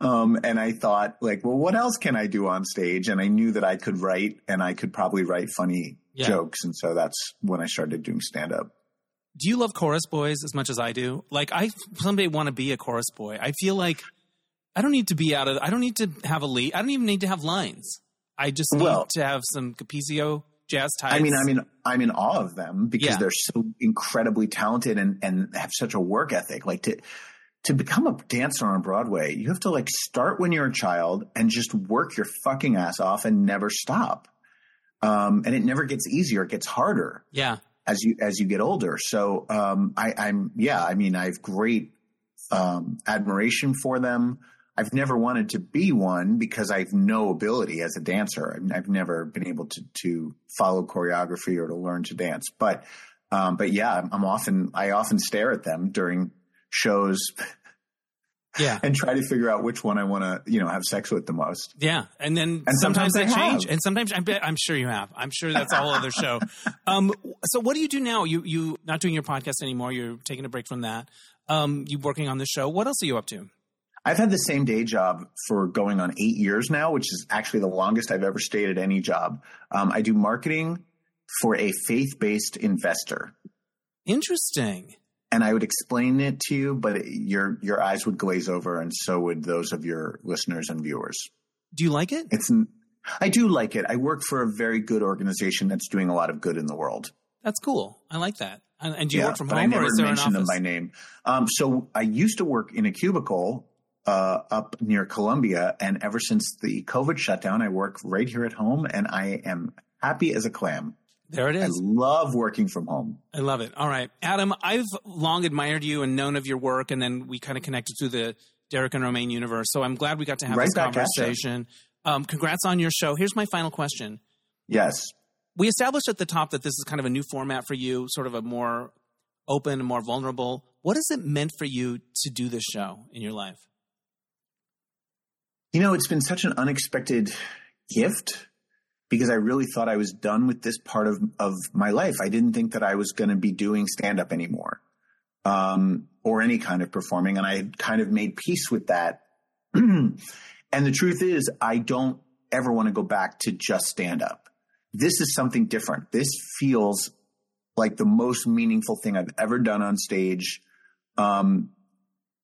[SPEAKER 2] Um, and I thought like, well, what else can I do on stage? And I knew that I could write and I could probably write funny yeah. jokes. And so that's when I started doing stand up.
[SPEAKER 1] Do you love chorus boys as much as I do? Like I someday want to be a chorus boy. I feel like I don't need to be out of. I don't need to have a lead. I don't even need to have lines. I just need well, to have some Capezio jazz tights.
[SPEAKER 2] I mean, I mean, I'm in awe of them because yeah. they're so incredibly talented and and have such a work ethic. Like to to become a dancer on Broadway, you have to like start when you're a child and just work your fucking ass off and never stop. Um, and it never gets easier; it gets harder.
[SPEAKER 1] Yeah.
[SPEAKER 2] As you as you get older, so um, I, I'm yeah. I mean, I have great um, admiration for them. I've never wanted to be one because I've no ability as a dancer. I've never been able to to follow choreography or to learn to dance. But um, but yeah, I'm often I often stare at them during shows.
[SPEAKER 1] Yeah,
[SPEAKER 2] and try to figure out which one I want to, you know, have sex with the most.
[SPEAKER 1] Yeah, and then and sometimes, sometimes they change, and sometimes I bet I'm sure you have. I'm sure that's all other show. *laughs* Um, so what do you do now? You you not doing your podcast anymore? You're taking a break from that. Um, you working on the show. What else are you up to?
[SPEAKER 2] I've had the same day job for going on eight years now, which is actually the longest I've ever stayed at any job. Um, I do marketing for a faith based investor.
[SPEAKER 1] Interesting.
[SPEAKER 2] And I would explain it to you, but your your eyes would glaze over, and so would those of your listeners and viewers.
[SPEAKER 1] Do you like it?
[SPEAKER 2] It's I do like it. I work for a very good organization that's doing a lot of good in the world.
[SPEAKER 1] That's cool. I like that. And, and do you yeah, work from home, I never or is there
[SPEAKER 2] mentioned them by name. Um, so I used to work in a cubicle uh, up near Columbia. And ever since the COVID shutdown, I work right here at home and I am happy as a clam.
[SPEAKER 1] There it is. I
[SPEAKER 2] love working from home.
[SPEAKER 1] I love it. All right. Adam, I've long admired you and known of your work, and then we kind of connected through the Derek and Romaine universe. So I'm glad we got to have
[SPEAKER 2] right
[SPEAKER 1] this conversation. Um, congrats on your show. Here's my final question.
[SPEAKER 2] Yes.
[SPEAKER 1] We established at the top that this is kind of a new format for you, sort of a more open more vulnerable. What has it meant for you to do this show in your life?
[SPEAKER 2] You know, it's been such an unexpected gift because I really thought I was done with this part of, of my life. I didn't think that I was going to be doing stand up anymore um, or any kind of performing. And I kind of made peace with that. *clears throat* and the truth is, I don't ever want to go back to just stand up. This is something different. This feels like the most meaningful thing I've ever done on stage. Um,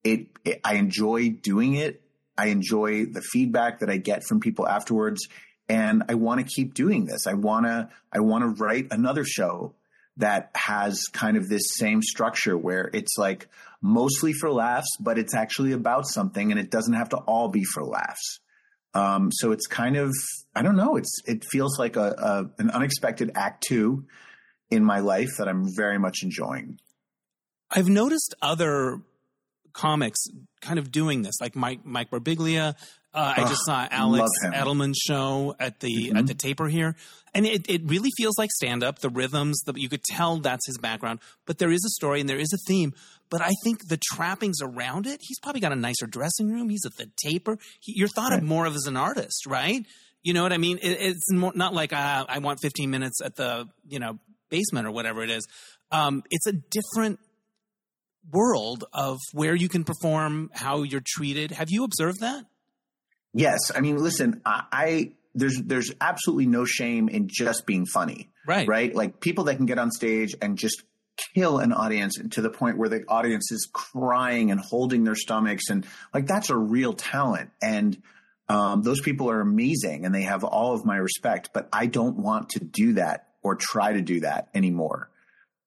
[SPEAKER 2] it, it I enjoy doing it. I enjoy the feedback that I get from people afterwards. And I want to keep doing this. I want to, I want to write another show that has kind of this same structure where it's like mostly for laughs, but it's actually about something and it doesn't have to all be for laughs. Um, so it's kind of, I don't know, it's, it feels like a, a, an unexpected act two in my life that I'm very much enjoying.
[SPEAKER 1] I've noticed other comics kind of doing this, like Mike Mike Birbiglia Uh, I just saw Alex Edelman's show at the mm-hmm. at the taper here, and it, it really feels like stand up. The rhythms, the, you could tell that's his background, but there is a story and there is a theme. But I think the trappings around it, he's probably got a nicer dressing room. He's at the taper. He, you're thought right. of more of as an artist, right? You know what I mean? It, it's more, not like uh, I want 15 minutes at the you know basement or whatever it is. Um, it's a different world of where you can perform, how you're treated. Have you observed that?
[SPEAKER 2] Yes, I mean, listen, I, I there's there's absolutely no shame in just being funny,
[SPEAKER 1] right?
[SPEAKER 2] Right, like people that can get on stage and just kill an audience to the point where the audience is crying and holding their stomachs and like that's a real talent. And um, those people are amazing and they have all of my respect but i don't want to do that or try to do that anymore.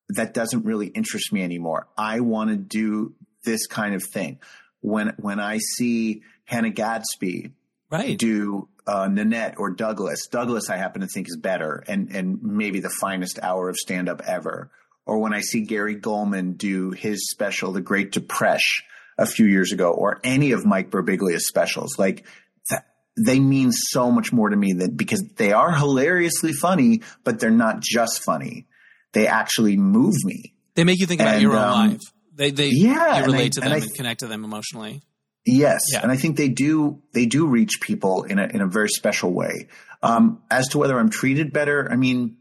[SPEAKER 2] That doesn't really interest me anymore. I want to do this kind of thing. When when i see hannah gadsby
[SPEAKER 1] right.
[SPEAKER 2] do uh, Nanette or Douglas. Douglas, I happen to think is better and and maybe the finest hour of stand up ever. Or when I see Gary Gulman do his special, The Great Depression, a few years ago, or any of Mike Birbiglia's specials, like that, they mean so much more to me than because they are hilariously funny, but they're not just funny. They actually move me.
[SPEAKER 1] They make you think about your own um, life. They, they, yeah, you relate I, to them and, and connect to them emotionally.
[SPEAKER 2] Yes, yeah. and I think they do they do reach people in a in a very special way. Um, as to whether I'm treated better, I mean,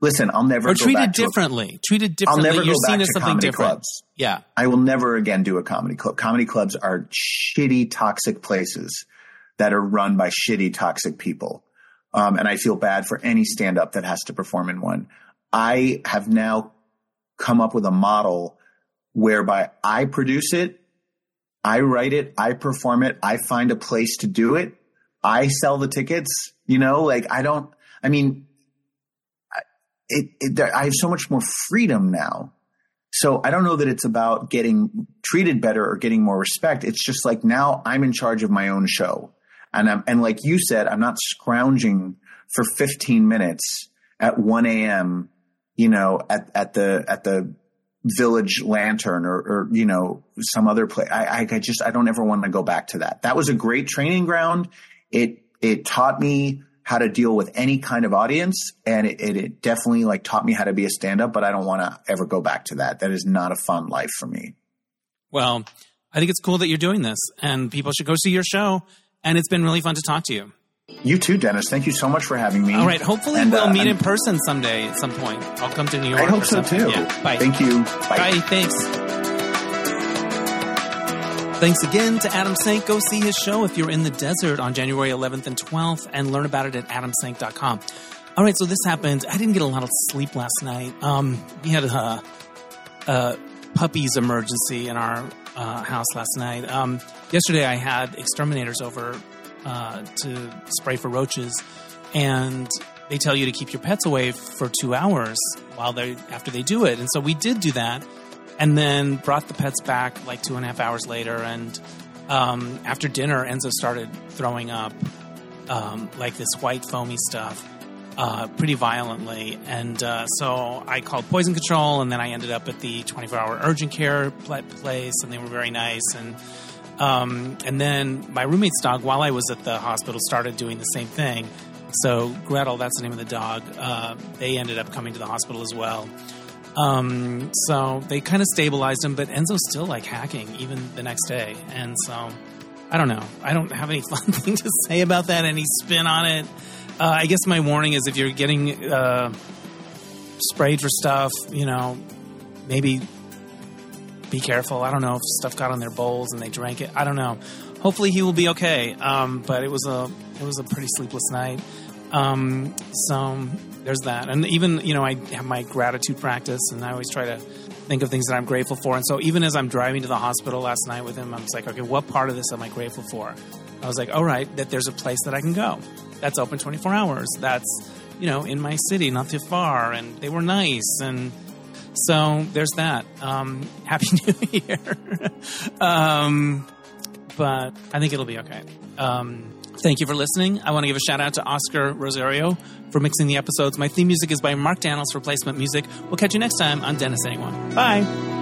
[SPEAKER 2] listen, I'll never
[SPEAKER 1] or treated differently. A, treated differently.
[SPEAKER 2] I'll never
[SPEAKER 1] You're
[SPEAKER 2] go back
[SPEAKER 1] to
[SPEAKER 2] something different. Clubs.
[SPEAKER 1] Yeah,
[SPEAKER 2] I will never again do a comedy club. Comedy clubs are shitty, toxic places that are run by shitty, toxic people, um, and I feel bad for any stand up that has to perform in one. I have now come up with a model whereby I produce it I write it, I perform it, I find a place to do it, I sell the tickets. You know, like I don't. I mean, it, it, I have so much more freedom now. So I don't know that it's about getting treated better or getting more respect. It's just like now I'm in charge of my own show, and I'm and like you said, I'm not scrounging for 15 minutes at 1 a.m. You know, at at the at the Village Lantern or, or, you know some other place. I, I just I don't ever want to go back to that. That was a great training ground. It it taught me how to deal with any kind of audience, and it, it, it definitely like taught me how to be a stand up. But I don't want to ever go back to that. That is not a fun life for me.
[SPEAKER 1] Well, I think it's cool that you're doing this, and people should go see your show. And it's been really fun to talk to you.
[SPEAKER 2] You too, Dennis. Thank you so much for having me.
[SPEAKER 1] All right. Hopefully, and, we'll uh, meet in person someday at some point. I'll come to New York. I
[SPEAKER 2] hope so too.
[SPEAKER 1] Yeah. Bye.
[SPEAKER 2] Thank you.
[SPEAKER 1] Bye. Bye. Thanks. Thanks again to Adam Sank. Go see his show if you're in the desert on January 11th and 12th and learn about it at adamsank.com. All right, so this happened. I didn't get a lot of sleep last night. Um, we had a, a puppies emergency in our uh, house last night. Um, yesterday, I had exterminators over uh, to spray for roaches, and they tell you to keep your pets away for two hours while they after they do it. And so we did do that, and then brought the pets back like two and a half hours later. And um, after dinner, Enzo started throwing up um, like this white foamy stuff. Uh, pretty violently. And uh, so I called poison control, and then I ended up at the 24 hour urgent care place, and they were very nice. And um, and then my roommate's dog, while I was at the hospital, started doing the same thing. So Gretel, that's the name of the dog. Uh, they ended up coming to the hospital as well. Um, so they kind of stabilized him, but Enzo's still like hacking even the next day. And so I don't know. I don't have any *laughs* fun thing to say about that. Any spin on it? Uh, I guess my warning is if you're getting uh, sprayed for stuff, you know, maybe be careful. I don't know if stuff got on their bowls and they drank it. I don't know. Hopefully he will be okay. Um, but it was a it was a pretty sleepless night. Um, so there's that. And even you know I have my gratitude practice, and I always try to think of things that I'm grateful for. And so even as I'm driving to the hospital last night with him, I was like, okay, what part of this am I grateful for? I was like, all right, that there's a place that I can go that's open 24 hours. That's you know in my city, not too far, and they were nice and so there's that. Um, *laughs* Happy New Year. *laughs* um, but I think it'll be okay. Um, thank you for listening. I want to give a shout out to Oscar Rosario for mixing the episodes. My theme music is by Mark Daniels Replacement Music. We'll catch you next time on Dennis Anyone. Bye.